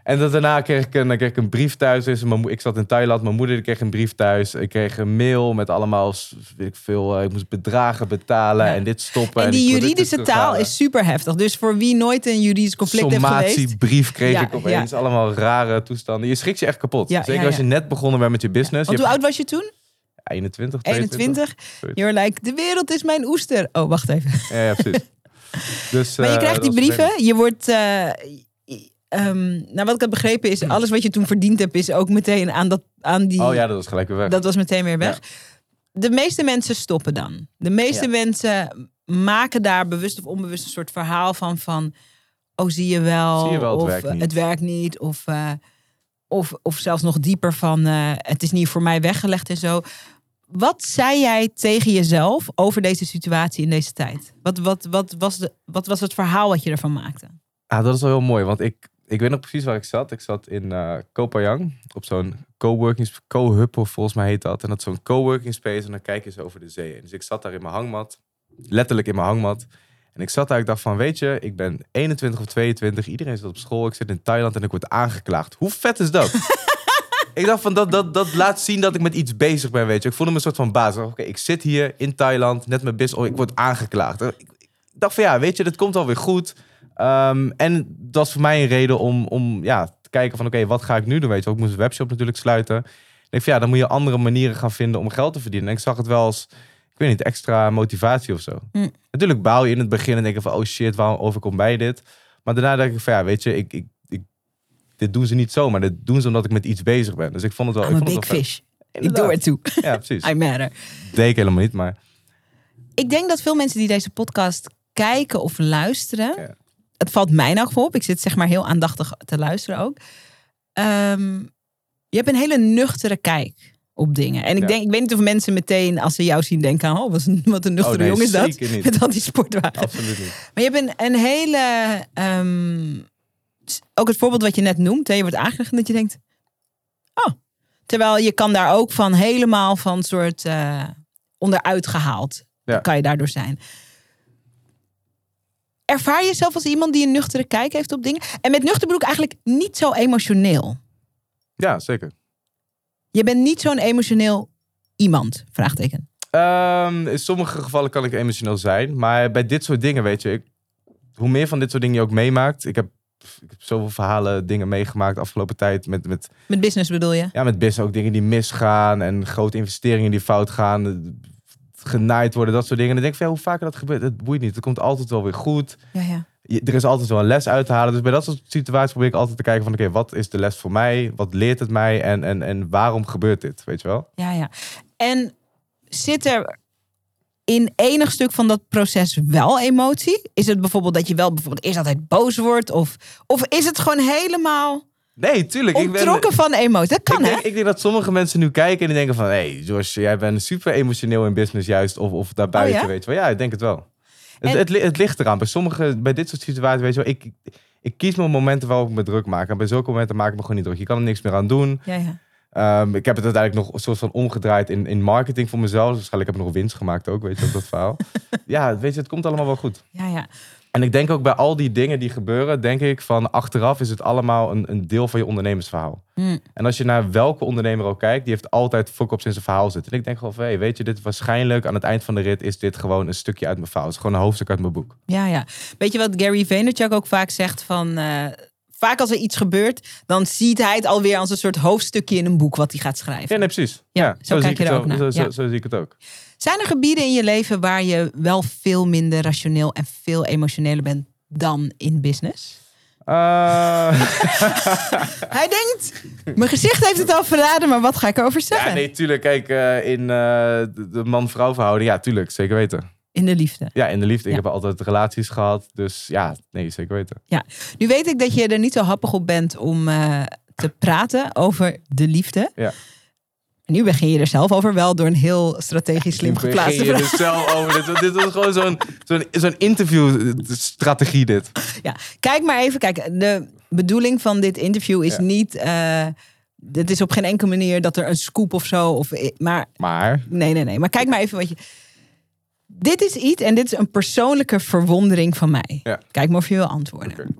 En dat daarna kreeg ik een, kreeg ik een brief thuis. Dus mijn ik zat in Thailand, mijn moeder die kreeg een brief thuis. Ik kreeg een mail met allemaal, weet ik veel, eh, ik moest bedragen betalen Ja. en dit stoppen. En die producten juridische taal is super heftig. Dus voor wie nooit een juridisch conflict heeft geweest. Sommatiebrief kreeg Ja, ik opeens. Allemaal rare toestanden. Je schrikt je echt kapot. Ja, Zeker als je net begonnen bent met je business. Want je hoe hebt oud was je toen? 21, 22. 21. zoiets. You're like, de wereld is mijn oester. Oh, wacht even. Ja, ja, precies. Dus, Maar je eh, krijgt die brieven. Je wordt. eh, ehm, nou, wat ik heb begrepen is, alles wat je toen verdiend hebt, is ook meteen aan, dat, aan die. Oh ja, dat was gelijk weer weg. Dat was meteen weer weg. De meeste mensen stoppen dan. De meeste Ja. mensen maken daar bewust of onbewust een soort verhaal van. van oh, zie je wel. Zie je wel, het of werkt niet. het werkt niet. Of, eh, of, of zelfs nog dieper van eh, het is niet voor mij weggelegd en zo. Wat zei jij tegen jezelf over deze situatie in deze tijd? Wat, wat, wat, was, de, wat was het verhaal wat je ervan maakte? Ah, dat is wel heel mooi, want ik, ik weet nog precies waar ik zat. Ik zat in eh Koh Phangan op zo'n coworking, of volgens mij heet dat. En dat is zo'n coworking space en dan kijk je zo over de zee. Dus ik zat daar in mijn hangmat, letterlijk in mijn hangmat. En ik zat daar, ik dacht van, weet je, ik ben 21 of 22, iedereen zit op school, ik zit in Thailand en ik word aangeklaagd. Hoe vet is dat? ik dacht van dat, dat, dat laat zien dat ik met iets bezig ben, weet je. Ik voelde me een soort van baas. Oké, ik zit hier in Thailand, net mijn business, oh, ik word aangeklaagd. Ik, ik dacht van ja, weet je, dat komt alweer goed. Ehm, en dat is voor mij een reden om, om ja, te kijken van oké, wat ga ik nu doen, weet je. Ik moest de webshop natuurlijk sluiten. Ik denk van ja, dan moet je andere manieren gaan vinden om geld te verdienen. En ik zag het wel als, ik weet niet, extra motivatie of zo. Mm. Natuurlijk bouw je in het begin en denk je van oh shit, waarom overkomt mij dit? Maar daarna denk ik van ja, weet je, ik, ik, ik, dit doen ze niet zomaar. Dit doen ze omdat ik met iets bezig ben. Dus ik vond het wel. I'm ik vond big het wel fish. Ik doe het toe. Ja, precies. I matter. deed ik helemaal niet, maar Ik denk dat veel mensen die deze podcast kijken of luisteren. Ja. Het valt mij nou op. Ik zit zeg maar heel aandachtig te luisteren ook. Ehm, je hebt een hele nuchtere kijk op dingen. En ik Ja. denk, ik weet niet of mensen meteen als ze jou zien denken: oh, wat een, wat een nuchtere Oh, nee, jongen is dat. niet. Met al die sportwagen. absoluut niet. Maar je hebt een, een hele. ehm, ook het voorbeeld wat je net noemt, hè, je wordt aangelegd dat je denkt. Oh. Terwijl je kan daar ook van helemaal van soort eh, onderuit gehaald. Ja. Kan je daardoor zijn. Ervaar je jezelf als iemand die een nuchtere kijk heeft op dingen? En met nuchter bedoel ik eigenlijk niet zo emotioneel. Ja, zeker. Je bent niet zo'n emotioneel iemand, vraagteken. Ehm, in sommige gevallen kan ik emotioneel zijn, maar bij dit soort dingen, weet je, ik, hoe meer van dit soort dingen je ook meemaakt. Ik heb, ik heb zoveel verhalen, dingen meegemaakt de afgelopen tijd met, met, Met business bedoel je? ja, met business ook dingen die misgaan en grote investeringen die fout gaan, genaaid worden, dat soort dingen. En dan denk ik ja, hoe vaker dat gebeurt, het boeit niet. Het komt altijd wel weer goed. Ja, ja. Je- er is altijd wel een les uit te halen. Dus bij dat soort situaties probeer ik altijd te kijken van... oké, wat is de les voor mij? Wat leert het mij? En, en, en waarom gebeurt dit? Weet je wel? Ja, ja. En zit er in enig stuk van dat proces wel emotie? Is het bijvoorbeeld dat je wel bijvoorbeeld eerst altijd boos wordt? Of, of is het gewoon helemaal Nee, tuurlijk. Ik, ben, ontrokken van emotie? Dat kan, ik, hè? denk, ik denk dat sommige mensen nu kijken en die denken van... hé, hey, Josh, jij bent super emotioneel in business juist. Of, of daarbuiten, Oh, ja? weet je wel. Ja, ik denk het wel. Het, En- het, li- het ligt eraan. Bij sommige, bij dit soort situaties, weet je wel... Ik, ik kies mijn momenten waarop ik me druk maak. En bij zulke momenten maak ik me gewoon niet druk. Je kan er niks meer aan doen. Ja, ja. Ehm, ik heb het uiteindelijk nog een soort van omgedraaid in, in marketing voor mezelf. Dus waarschijnlijk heb ik nog winst gemaakt ook, weet je, op dat verhaal. ja, weet je, het komt allemaal wel goed. ja, ja. En ik denk ook bij al die dingen die gebeuren, denk ik van achteraf is het allemaal een, een deel van je ondernemersverhaal. Hm. En als je naar welke ondernemer ook kijkt, die heeft altijd fok-ups in zijn verhaal zitten. En ik denk gewoon van, hey, weet je, dit waarschijnlijk aan het eind van de rit is dit gewoon een stukje uit mijn verhaal. Het is gewoon een hoofdstuk uit mijn boek. ja, ja. Weet je wat Gary Vaynerchuk ook vaak zegt van... eh, vaak als er iets gebeurt, dan ziet hij het alweer als een soort hoofdstukje in een boek wat hij gaat schrijven. Ja, nee, precies. Ja, zo zie kijk ik je het er ook naar. Zo, zo, Ja. zo zie ik het ook. Zijn er gebieden in je leven waar je wel veel minder rationeel en veel emotioneler bent dan in business? Eh, Hij denkt, mijn gezicht heeft het al verraden, maar wat ga ik erover zeggen? ja, nee, tuurlijk. Kijk, eh, in eh, de, man-vrouw verhouding, ja, tuurlijk, zeker weten. In de liefde. Ja, in de liefde. Ja. Ik heb altijd relaties gehad. Dus ja, nee, zeker weten. Nu weet ik dat je er niet zo happig op bent om te praten over de liefde. Ja. Nu begin je er zelf over wel door een heel strategisch slim geplaatste begin je vraag. er zelf over. dit, dit was gewoon zo'n zo'n zo'n interviewstrategie dit. Ja, kijk maar even. Kijk, de bedoeling van dit interview is Ja. niet. eh het is op geen enkele manier dat er een scoop of zo. Of, maar Maar, nee, nee, nee. Maar kijk maar even wat je. Dit is iets en dit is een persoonlijke verwondering van mij. Ja. Kijk maar of je wil antwoorden.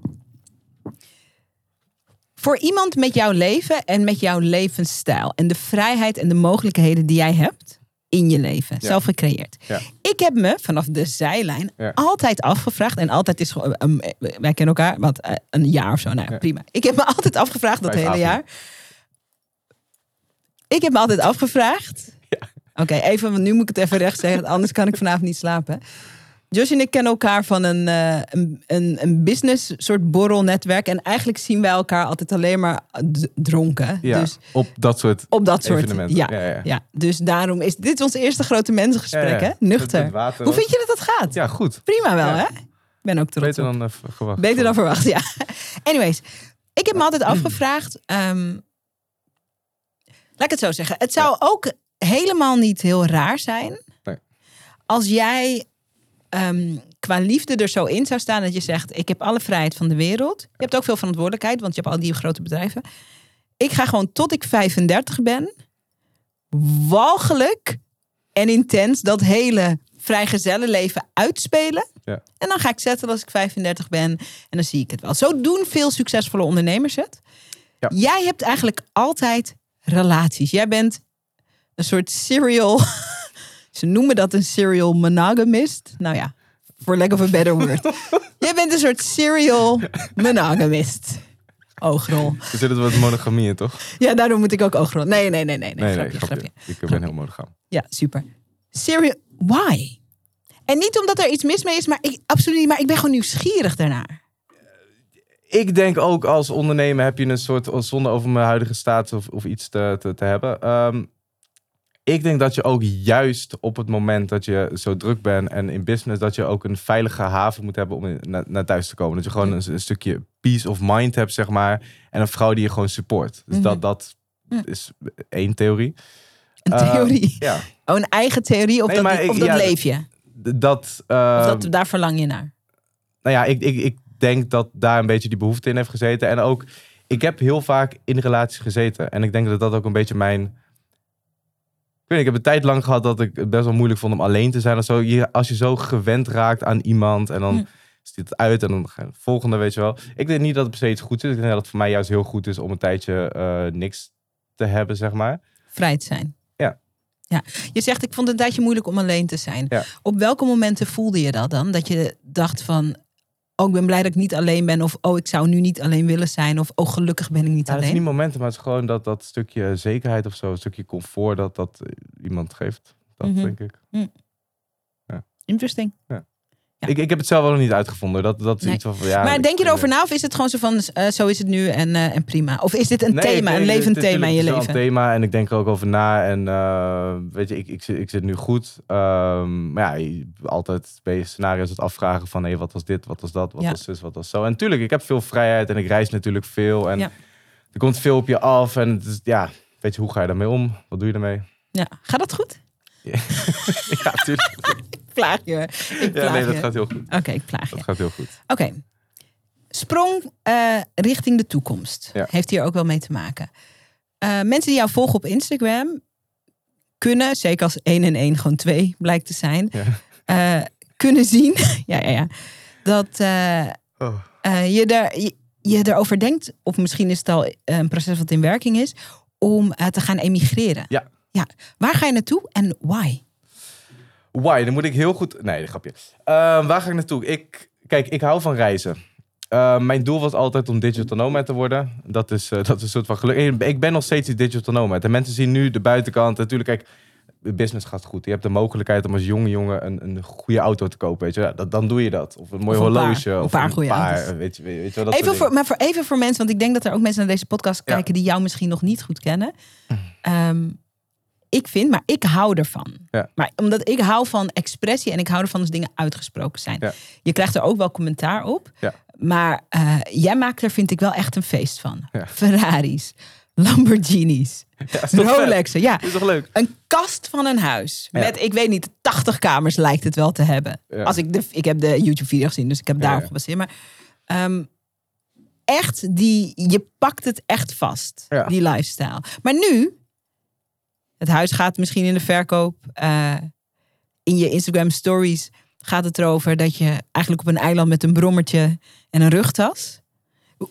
Voor iemand met jouw leven en met jouw levensstijl en de vrijheid en de mogelijkheden die jij hebt in je leven, Ja. zelf gecreëerd. Ja. Ik heb me vanaf de zijlijn Ja. altijd afgevraagd en altijd is gewoon, um, wij kennen elkaar, wat eh, een jaar of zo, nou prima. Ik heb me altijd afgevraagd dat Vijf hele jaar. Ik heb me altijd afgevraagd. Oké, even, want nu moet ik het even recht zeggen, anders kan ik vanavond niet slapen. Josh en ik kennen elkaar van een, eh, een, een, een business soort borrelnetwerk. En eigenlijk zien wij elkaar altijd alleen maar dronken. ja, Dus op dat soort op dat soort. evenementen. Ja, ja, ja. ja, dus daarom is dit ons eerste grote mensengesprek, hè? Nuchter. Hoe vind je dat dat gaat? Ja, goed. Prima wel, hè? Ik ben ook trots Beter dan eh, verwacht. Beter dan verwacht, ja. Anyways, ik heb me altijd afgevraagd. ehm, laat ik het zo zeggen. Het zou ook helemaal niet heel raar zijn. Nee. Als jij ehm, qua liefde er zo in zou staan dat je zegt: Ik heb alle vrijheid van de wereld. Je hebt ook veel verantwoordelijkheid, want je hebt al die grote bedrijven. Ik ga gewoon tot ik 35 ben, walgelijk en intens dat hele vrijgezellenleven uitspelen. Ja. En dan ga ik zetten als ik 35 ben. En dan zie ik het wel. Zo doen veel succesvolle ondernemers het. Ja. Jij hebt eigenlijk altijd relaties. Jij bent een soort serial. Ze noemen dat een serial monogamist. Nou ja, for lack of a better word. Jij bent een soort serial monogamist. Oogrol. Er zit het wat monogamie in, toch? Ja, daarom moet ik ook oogrol. Nee, nee, nee, nee. nee, Nee, grapje, nee, grapje. grapje. Ik ben heel monogam. Ja, super. Serial. Why? En niet omdat er iets mis mee is, maar ik, absoluut niet. Maar ik ben gewoon nieuwsgierig daarnaar. Ik denk ook als ondernemer heb je een soort, zonder over mijn huidige status of, of iets te, te, te hebben. Ehm, ik denk dat je ook juist op het moment dat je zo druk bent en in business, dat je ook een veilige haven moet hebben om naar, naar thuis te komen. Dat je gewoon een, een stukje peace of mind hebt, zeg maar. En een vrouw die je gewoon support. Dus Mhm. dat, dat is één theorie. Een Eh, theorie. ja, Oh, een eigen theorie of Nee, dat, ik- of dat ja, leef je? dat. Of ehm, dat, daar verlang je naar? nou ja, ik, ik, ik denk dat daar een beetje die behoefte in heeft gezeten. En ook, ik heb heel vaak in relaties gezeten. En ik denk dat dat ook een beetje mijn... Ik, weet niet, ik heb een tijd lang gehad dat ik het best wel moeilijk vond om alleen te zijn. Of zo. Je, als je zo gewend raakt aan iemand en dan Hm. stiet het uit en dan ga je volgende, weet je wel. Ik denk niet dat het per se iets goed is. Ik denk dat het voor mij juist heel goed is om een tijdje eh, niks te hebben, zeg maar. Vrij te zijn. Ja. ja. Je zegt, ik vond het een tijdje moeilijk om alleen te zijn. Ja. Op welke momenten voelde je dat dan? Dat je dacht van, oh, ik ben blij dat ik niet alleen ben. Of, oh, ik zou nu niet alleen willen zijn. Of, oh, gelukkig ben ik niet Ja, het is alleen. niet momenten, maar het is gewoon dat, dat stukje zekerheid of zo. Een stukje comfort dat, dat iemand geeft. Dat Mhm. denk ik. Interesting. Ja. Ik, ik heb het zelf wel nog niet uitgevonden. Dat, dat is Nee. iets van, ja, maar denk je erover na? Of is het gewoon zo van, eh, zo is het nu en, eh, en prima? Of is dit een Nee, thema, een het- levend het thema in je leven? een thema en ik denk er ook over na. En eh, weet je, ik, ik, zit, ik zit nu goed. Ehm, maar ja, altijd ben je scenario's het afvragen van... Hé, wat was dit, wat was dat, wat Ja. was zus, wat was zo. En natuurlijk, ik heb veel vrijheid en ik reis natuurlijk veel. En Ja. er komt veel op je af. En het is, ja, weet je, hoe ga je daarmee om? Wat doe je ermee? Ja. Gaat dat goed? ja, natuurlijk. Plaag je. Ik Ja, plaag nee, dat je. gaat heel goed. Oké, ik plaag je. Dat gaat heel goed. Oké. Sprong eh, richting de toekomst. Ja. Heeft hier ook wel mee te maken. Eh, mensen die jou volgen op Instagram kunnen, zeker als 1 en 1 gewoon 2 blijkt te zijn, Ja. eh, kunnen zien ja, ja, ja, dat Oh. je, er, je, je erover denkt, of misschien is het al een proces wat in werking is, om te gaan emigreren. Ja. ja. Waar ga je naartoe en why? Why? Dan moet ik heel goed... Nee, grapje. Ehm, waar ga ik naartoe? Ik, kijk, ik hou van reizen. Ehm, mijn doel was altijd om digital nomad te worden. Dat is, eh, dat is een soort van geluk. Ik- ben nog steeds die digital nomad. En mensen zien nu de buitenkant. Natuurlijk, kijk, de business gaat goed. Je hebt de mogelijkheid om als jonge jongen een, een goede auto te kopen. Weet je? Ja, dat, dan doe je dat. Of een mooi Of een paar- horloge. een of paar goede auto's. Weet je, weet je wel, dat Even voor, maar voor, even voor mensen, want ik denk dat er ook mensen naar deze podcast Ja. kijken die jou misschien nog niet goed kennen. Ehm, ik vind, maar ik hou ervan. Ja. Maar omdat ik hou van expressie en ik hou ervan als dingen uitgesproken zijn. Ja. Je krijgt er ook wel commentaar op. Ja. Maar eh, jij maakt er, vind ik, wel echt een feest van. Ferraris, Lamborghinis? Rolexen. Ja, Is toch leuk? een kast van een huis. Met, ik weet niet, 80 kamers lijkt het wel te hebben. Als ik, de, ik heb de YouTube-video gezien, dus ik heb daarop gebaseerd. Maar ehm, echt, die, je pakt het echt vast, die lifestyle. Maar nu, het huis gaat misschien in de verkoop. eh, in je Instagram stories gaat het erover dat je eigenlijk op een eiland met een brommertje en een rugtas.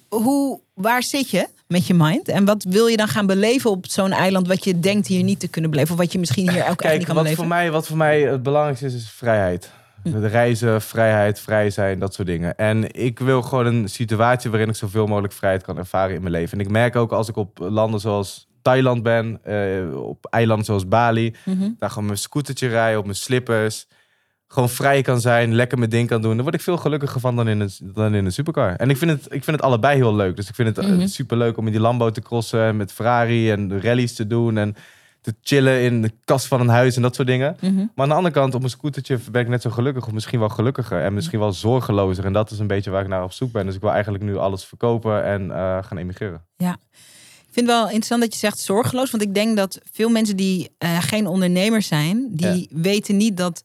Hoe- waar zit je met je mind? En wat wil je dan gaan beleven op zo'n eiland wat je denkt hier niet te kunnen beleven? Of wat je misschien hier ook echt niet Kijk, kan wat beleven? voor, mij, wat voor mij het belangrijkste is, is vrijheid. De reizen, vrijheid, vrij zijn, dat soort dingen. En ik wil gewoon een situatie waarin ik zoveel mogelijk vrijheid kan ervaren in mijn leven. En ik merk ook als ik op landen zoals Thailand ben, eh, op eilanden zoals Bali, Mhm. daar gewoon mijn scootertje rijden, op mijn slippers, gewoon vrij kan zijn, lekker mijn ding kan doen. Dan word ik veel gelukkiger van dan in een, dan in een supercar. En ik vind, het, ik vind het allebei heel leuk. Dus ik vind het Mhm. super leuk om in die Lambo te crossen, en met Ferrari en de rallies te doen en te chillen in de kast van een huis en dat soort dingen. Mhm. Maar aan de andere kant, op een scootertje ben ik net zo gelukkig, of misschien wel gelukkiger en misschien wel zorgelozer. En dat is een beetje waar ik naar op zoek ben. Dus ik wil eigenlijk nu alles verkopen en eh, gaan emigreren. Ik vind het wel interessant dat je zegt zorgeloos. Want ik denk dat veel mensen die eh, geen ondernemers zijn, die weten niet dat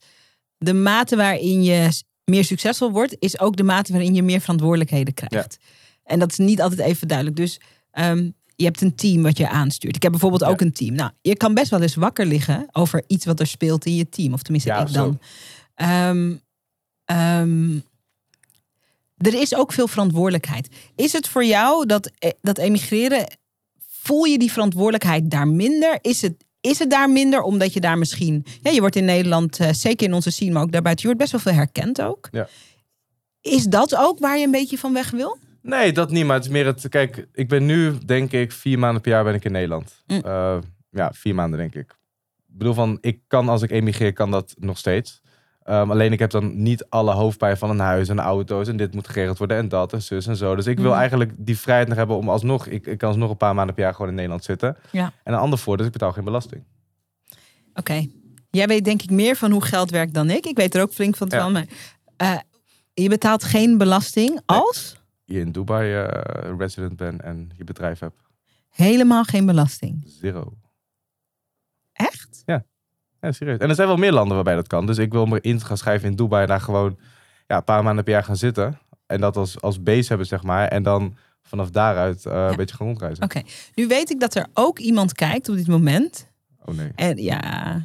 de mate waarin je meer succesvol wordt, is ook de mate waarin je meer verantwoordelijkheden krijgt. En dat is niet altijd even duidelijk. Dus ehm, je hebt een team wat je aanstuurt. Ik heb bijvoorbeeld Ja. ook een team. Nou, je kan best wel eens wakker liggen over iets wat er speelt in je team. Of tenminste, Ja, ik dan. Ehm, ehm, er is ook veel verantwoordelijkheid. Is het voor jou dat, eh, dat emigreren Voel je die verantwoordelijkheid daar minder? Is het, is het daar minder omdat je daar misschien... Ja, je wordt in Nederland, eh, zeker in onze scene, maar ook daarbuiten... je wordt best wel veel herkend ook. Ja. Is dat ook waar je een beetje van weg wil? Nee, dat niet. Maar het is meer het... Kijk, ik ben nu, denk ik, vier maanden per jaar ben ik in Nederland. Mm. Eh, ja, vier maanden, denk ik. Ik bedoel van, ik kan als ik emigreer, kan dat nog steeds. Um, alleen ik heb dan niet alle hoofdpijn van een huis en auto's en dit moet geregeld worden en dat en zus en zo. Dus ik wil Mhm. eigenlijk die vrijheid nog hebben om alsnog, ik, ik kan alsnog een paar maanden per jaar gewoon in Nederland zitten. Ja. En een ander voordeel is, ik betaal geen belasting. Oké. Jij weet denk ik meer van hoe geld werkt dan ik. Ik weet er ook flink van Ja. Maar eh, je betaalt geen belasting als Je in Dubai eh, resident bent en je bedrijf hebt. helemaal geen belasting. Zero. Echt? Ja, serieus. En er zijn wel meer landen waarbij dat kan. Dus ik wil me in gaan schrijven in Dubai en daar gewoon ja, een paar maanden per jaar gaan zitten. En dat als, als base hebben, zeg maar. En dan vanaf daaruit eh, een beetje gaan rondreizen. Oké. Nu weet ik dat er ook iemand kijkt op dit moment. Oh nee. En ja,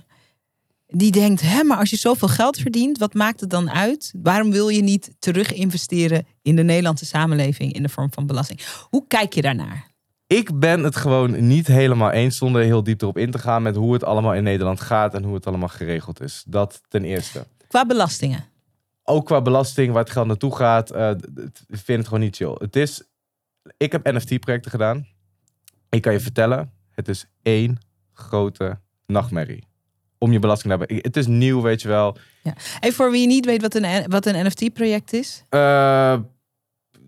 die denkt, hè, maar als je zoveel geld verdient, wat maakt het dan uit? Waarom wil je niet terug investeren in de Nederlandse samenleving in de vorm van belasting? Hoe kijk je daarnaar? Ik ben het gewoon niet helemaal eens zonder heel diep erop in te gaan met hoe het allemaal in Nederland gaat en hoe het allemaal geregeld is. Dat ten eerste. Qua belastingen. Ook qua belasting, waar het geld naartoe gaat, d- ik vind het gewoon niet chill. Het is, ik heb NFT-projecten gedaan. Ik kan je vertellen, het is één grote nachtmerrie. Om je belasting te hebben. Het is nieuw, weet je wel. En voor wie niet weet wat een, wat een NFT-project is. Eh,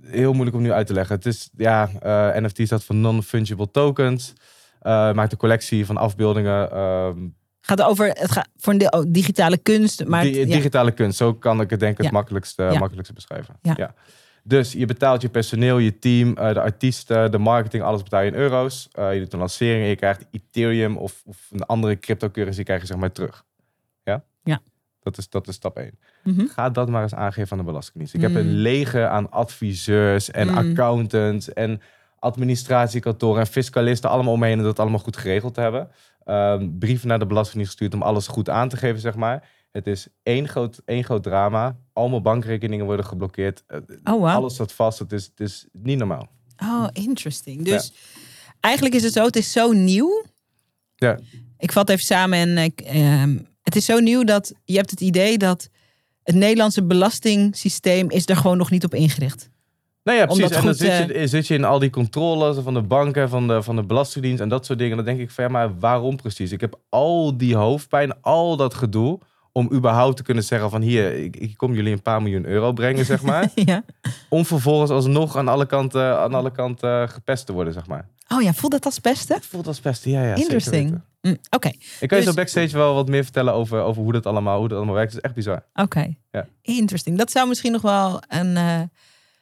heel moeilijk om nu uit te leggen. Het is, ja, eh, NFT staat voor non-fungible tokens. Eh, maakt een collectie van afbeeldingen. ehm, Gaat over, het gaat voor een deel oh, digitale kunst. Maar Di- het- ja. digitale kunst, zo kan ik het denk ik het makkelijkste, Ja. makkelijkste beschrijven. Ja. Dus je betaalt je personeel, je team, eh, de artiesten, de marketing, alles betaal je in euro's. Eh, je doet een lancering en je krijgt Ethereum of, of een andere cryptocurrency krijg je zeg maar terug. Ja? Ja. Dat is, dat is stap 1. Mhm. Ga dat maar eens aangeven aan de Belastingdienst. Ik heb Mm. een leger aan adviseurs en Mm. accountants en administratiekantoren en fiscalisten allemaal omheen en dat allemaal goed geregeld te hebben. Ehm, brieven naar de Belastingdienst gestuurd om alles goed aan te geven, zeg maar. Het is één groot, één groot drama. Allemaal bankrekeningen worden geblokkeerd. Eh, Oh, wow. Alles staat vast. Het is, het is niet normaal. Oh, interesting. Dus eigenlijk is het zo, het is zo nieuw. Ja. Ik vat even samen en ik, ehm, het is zo nieuw dat je hebt het idee dat het Nederlandse belastingssysteem is er gewoon nog niet op ingericht. Nou ja, precies. En dan zit je, zit je in al die controles van de banken, van de, van de Belastingdienst en dat soort dingen. Dan denk ik van ja, maar waarom precies? Ik heb al die hoofdpijn, al dat gedoe om überhaupt te kunnen zeggen van hier, ik, ik kom jullie een paar miljoen euro brengen, zeg maar. ja. om vervolgens alsnog aan alle kanten, aan alle kanten gepest te worden, zeg maar. Oh ja, voelt dat als beste? Het voelt als best, ja, ja. Interesting. Mm, Oké, Ik kan je Dus- zo backstage wel wat meer vertellen over, over hoe, dat allemaal, hoe dat allemaal werkt. Het is echt bizar. oké. Ja. Interesting. Dat zou misschien nog wel een... eh,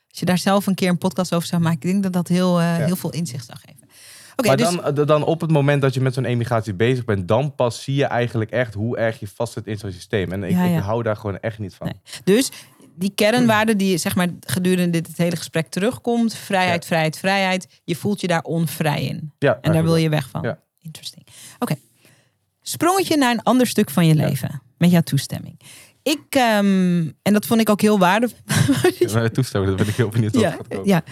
als je daar zelf een keer een podcast over zou maken, ik denk dat dat heel, eh, Ja. heel veel inzicht zou geven. Oké, maar dus dan, dan op het moment dat je met zo'n emigratie bezig bent, dan pas zie je eigenlijk echt hoe erg je vast zit in zo'n systeem. En ik, Ja, ik hou daar gewoon echt niet van. Nee. Dus die kernwaarde die zeg maar gedurende dit het hele gesprek terugkomt, vrijheid, vrijheid, vrijheid, je voelt je daar onvrij in. Ja, En daar wil je weg van. Ja. Interesting. Oké. Sprongetje naar een ander stuk van je Ja. leven. Met jouw toestemming. Ik, ehm, en dat vond ik ook heel waardevol. Ja, toestemmen, daar ben ik heel benieuwd ja, ja.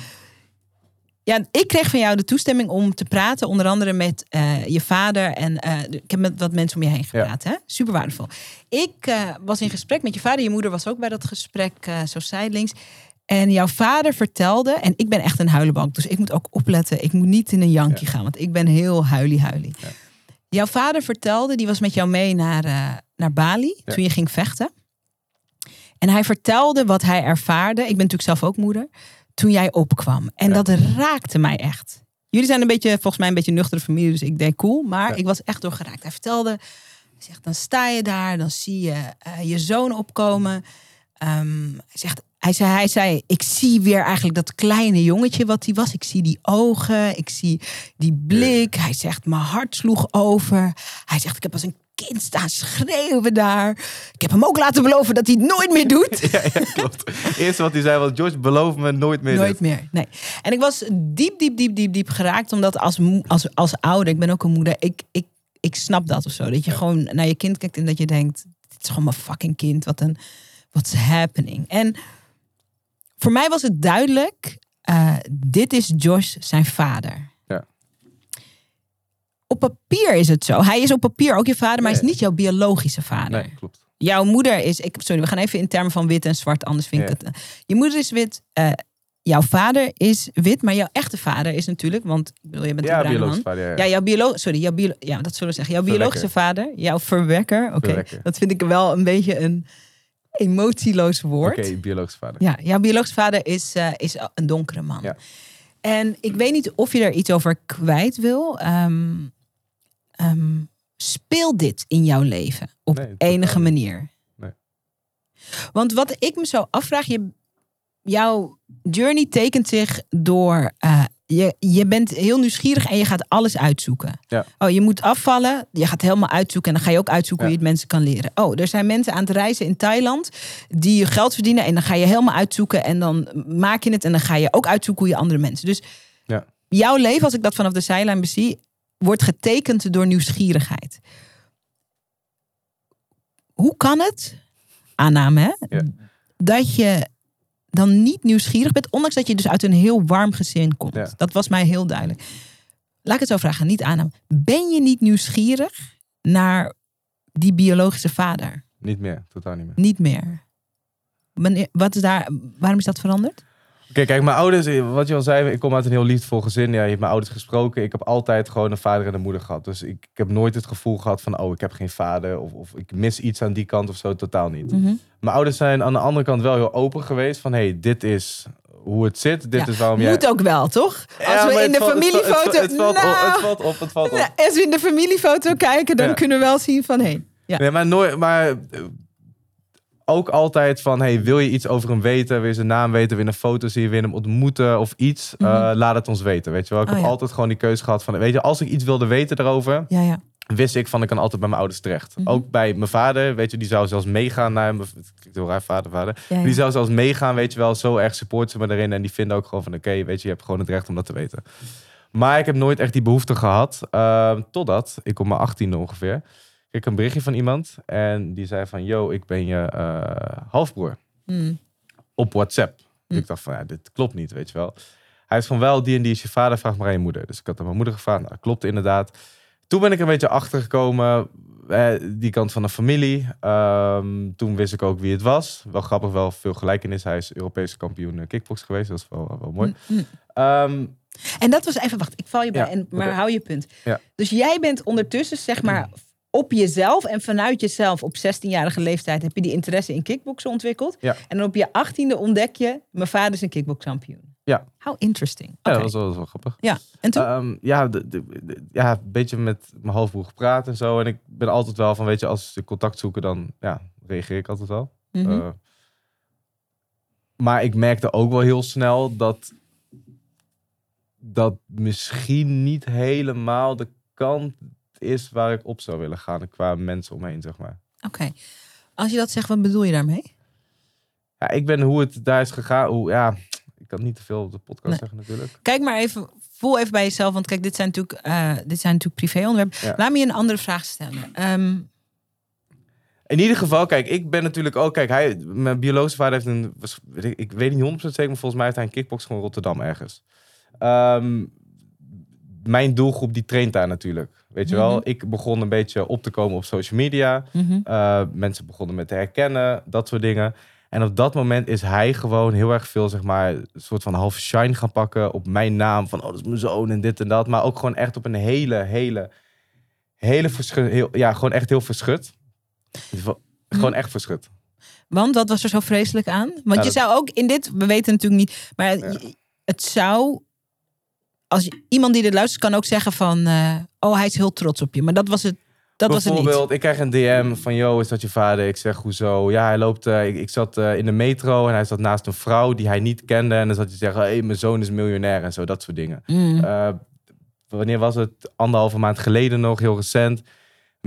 ja, ik kreeg van jou de toestemming om te praten, onder andere met eh, je vader. En eh, ik heb met wat mensen om je heen gepraat. Hè? Super waardevol. Ik eh, was in gesprek met je vader. Je moeder was ook bij dat gesprek, zo zijdelings. En jouw vader vertelde, en ik ben echt een huilenbank, dus ik moet ook opletten. Ik moet niet in een jankje gaan, want ik ben heel huilie-huilie. Ja. Jouw vader vertelde, die was met jou mee naar, eh, naar Bali Ja. toen je ging vechten. En hij vertelde wat hij ervaarde. Ik ben natuurlijk zelf ook moeder. Toen jij opkwam. En dat raakte mij echt. Jullie zijn een beetje, volgens mij een beetje nuchtere familie. Dus ik denk cool. Maar ik was echt doorgeraakt. Hij vertelde. Zegt, dan sta je daar. Dan zie je eh, je zoon opkomen. Ehm, hij, zegt, hij, zei, hij zei, ik zie weer eigenlijk dat kleine jongetje wat hij was. Ik zie die ogen. Ik zie die blik. Hij zegt, mijn hart sloeg over. Hij zegt, ik heb als een kind staan schreeuwen daar. Ik heb hem ook laten beloven dat hij het nooit meer doet. Ja, ja, klopt. Het eerste wat hij zei was, George, beloof me nooit meer Nooit dit. meer, nee. En ik was diep, diep, diep, diep, diep geraakt. Omdat als, als, als ouder, ik ben ook een moeder, ik, ik, ik snap dat of zo. Dat je gewoon naar je kind kijkt en dat je denkt, dit is gewoon mijn fucking kind. Wat een, what's happening? En voor mij was het duidelijk, eh, dit is Josh zijn vader. Ja. op papier is het zo. Hij is op papier ook je vader, maar hij is niet jouw biologische vader. Nee, klopt. Jouw moeder is. Ik, sorry, we gaan even in termen van wit en zwart, anders vind ik het. eh, Je moeder is wit. eh, jouw vader is wit, maar jouw echte vader is natuurlijk, want ik bedoel, je bent Ja, een bruine biologisch man. vader. Ja, Ja, ja. jouw biolo sorry, jouw biolo ja, dat zullen we zeggen. Jouw Verwekker. biologische vader, jouw verwekker. Oké, dat vind ik wel een beetje een emotieloos woord. Oké, biologisch vader. Ja, jouw biologische vader is, eh, is een donkere man. Ja. En ik weet niet of je er iets over kwijt wil. Ehm, speel dit in jouw leven op Nee, enige manier? Nee. Want wat ik me zo afvraag, je, jouw journey tekent zich door. eh, je, je bent heel nieuwsgierig en je gaat alles uitzoeken. Ja. Oh, je moet afvallen. Je gaat helemaal uitzoeken. En dan ga je ook uitzoeken Ja. hoe je het mensen kan leren. Oh, er zijn mensen aan het reizen in Thailand die geld verdienen. En dan ga je helemaal uitzoeken. En dan maak je het. En dan ga je ook uitzoeken hoe je andere mensen. Dus Ja. jouw leven, als ik dat vanaf de zijlijn bezie, wordt getekend door nieuwsgierigheid. Hoe kan het, aanname, hè, dat je dan niet nieuwsgierig bent, ondanks dat je dus uit een heel warm gezin komt? Ja. Dat was mij heel duidelijk. Laat ik het zo vragen, niet aanname. Ben je niet nieuwsgierig naar die biologische vader? Niet meer, totaal niet meer. Niet meer. Wanneer, wat is daar, waarom is dat veranderd? Oké, kijk, mijn ouders, eh, wat je al zei, ik kom uit een heel liefdevol gezin. Ja, je hebt mijn ouders gesproken. Ik heb altijd gewoon een vader en een moeder gehad. Dus ik, ik heb nooit het gevoel gehad van, oh, ik heb geen vader. Of, of ik mis iets aan die kant of zo, totaal niet. Mhm. Mijn ouders zijn aan de andere kant wel heel open geweest. Van, hey, dit is hoe het zit. Dit Ja, is waarom jij... Moet ook wel, toch? Als Ja, we in de valt- het familiefoto. Het, valt, op, Nou, het valt op, het valt op. Als we in de familiefoto kijken, dan Ja. kunnen we wel zien van hé. Ja. Nee, maar nooit, maar eh, ook altijd van, hey, wil je iets over hem weten? Wil je zijn naam weten? Wil je een foto zien? Wil je hem ontmoeten of iets? Eh, Mhm. laat het ons weten, weet je wel. Ik Oh, heb ja. altijd gewoon die keuze gehad van, weet je, als ik iets wilde weten daarover, Ja, ja. wist ik van, ik kan altijd bij mijn ouders terecht. Mhm. Ook bij mijn vader, weet je, die zou zelfs meegaan naar mijn, heel raar, vader, vader. Die zou zelfs meegaan, weet je wel, zo erg supporten ze me erin. En die vinden ook gewoon van, oké, weet je, je hebt gewoon het recht om dat te weten. Maar ik heb nooit echt die behoefte gehad, eh, totdat ik op mijn achttiende ongeveer, kreeg ik een berichtje van iemand. En die zei van, yo, ik ben je eh, halfbroer Hmm. op WhatsApp. Hm. Ik dacht van, ja, dit klopt niet, weet je wel. Hij is van, wel, die en die is je vader, vraag maar aan je moeder. Dus ik had aan mijn moeder gevraagd, nou, dat klopt inderdaad. Toen ben ik een beetje achtergekomen, eh, die kant van de familie. Ehm, toen wist ik ook wie het was. Wel grappig, wel veel gelijkenis. Hij is Europese kampioen eh, kickbox geweest, dat is wel, wel mooi. Hmm, hmm. Ehm, En dat was even, wacht, ik val je bij, Ja, en, maar hou je punt. Ja. Dus jij bent ondertussen, zeg maar, op jezelf en vanuit jezelf op 16-jarige leeftijd heb je die interesse in kickboksen ontwikkeld. Ja. En dan op je 18e ontdek je, mijn vader is een kickbokskampioen. Ja. How interesting. ja, dat was wel, dat was wel grappig. Ja, en toen? Ehm, ja, de, de- de- ja, een beetje met mijn halfbroer gepraat en zo. En ik ben altijd wel van, weet je, als ze contact zoeken, dan ja, reageer ik altijd wel. Mhm. Eh, maar ik merkte ook wel heel snel dat dat misschien niet helemaal de kant is waar ik op zou willen gaan qua mensen omheen, zeg maar. Oké. Als je dat zegt, wat bedoel je daarmee? Ja, ik ben hoe het daar is gegaan. Hoe, ja, ik kan niet te veel op de podcast Nee. zeggen natuurlijk. Kijk maar even, voel even bij jezelf, want kijk, dit zijn natuurlijk, eh, dit zijn natuurlijk privé-onderwerpen. Ja. Laat me je een andere vraag stellen. Ehm, In ieder geval, kijk, ik ben natuurlijk ook... Kijk, hij, mijn biologische vader heeft een... Ik, weet niet 100% zeker, maar volgens mij heeft hij een kickbox van Rotterdam ergens. Ehm, mijn doelgroep, die traint daar natuurlijk. Weet je wel? Mhm. Ik begon een beetje op te komen op social media. mhm. Uh, mensen begonnen met te herkennen, dat soort dingen. En op dat moment is hij gewoon heel erg veel, zeg maar, een soort van half shine gaan pakken op mijn naam. Van, oh, dat is mijn zoon en dit en dat. Maar ook gewoon echt op een hele, hele, hele verschut. Heel, ja, gewoon echt heel verschut. Gewoon echt verschut. Want wat was er zo vreselijk aan? Want je dat- zou ook in dit, we weten natuurlijk niet, maar Ja. het zou, als je, iemand die dit luistert, kan ook zeggen van, eh, oh, hij is heel trots op je. Maar dat was het, dat was het ik krijg een DM van, yo, is dat je vader? Ik zeg, hoezo? Ja, hij loopt, eh, ik, ik zat eh, in de metro en hij zat naast een vrouw die hij niet kende. En dan zat hij te zeggen, hé, hey, mijn zoon is miljonair en zo, dat soort dingen. Mm. Wanneer was het? Anderhalve maand geleden nog, heel recent.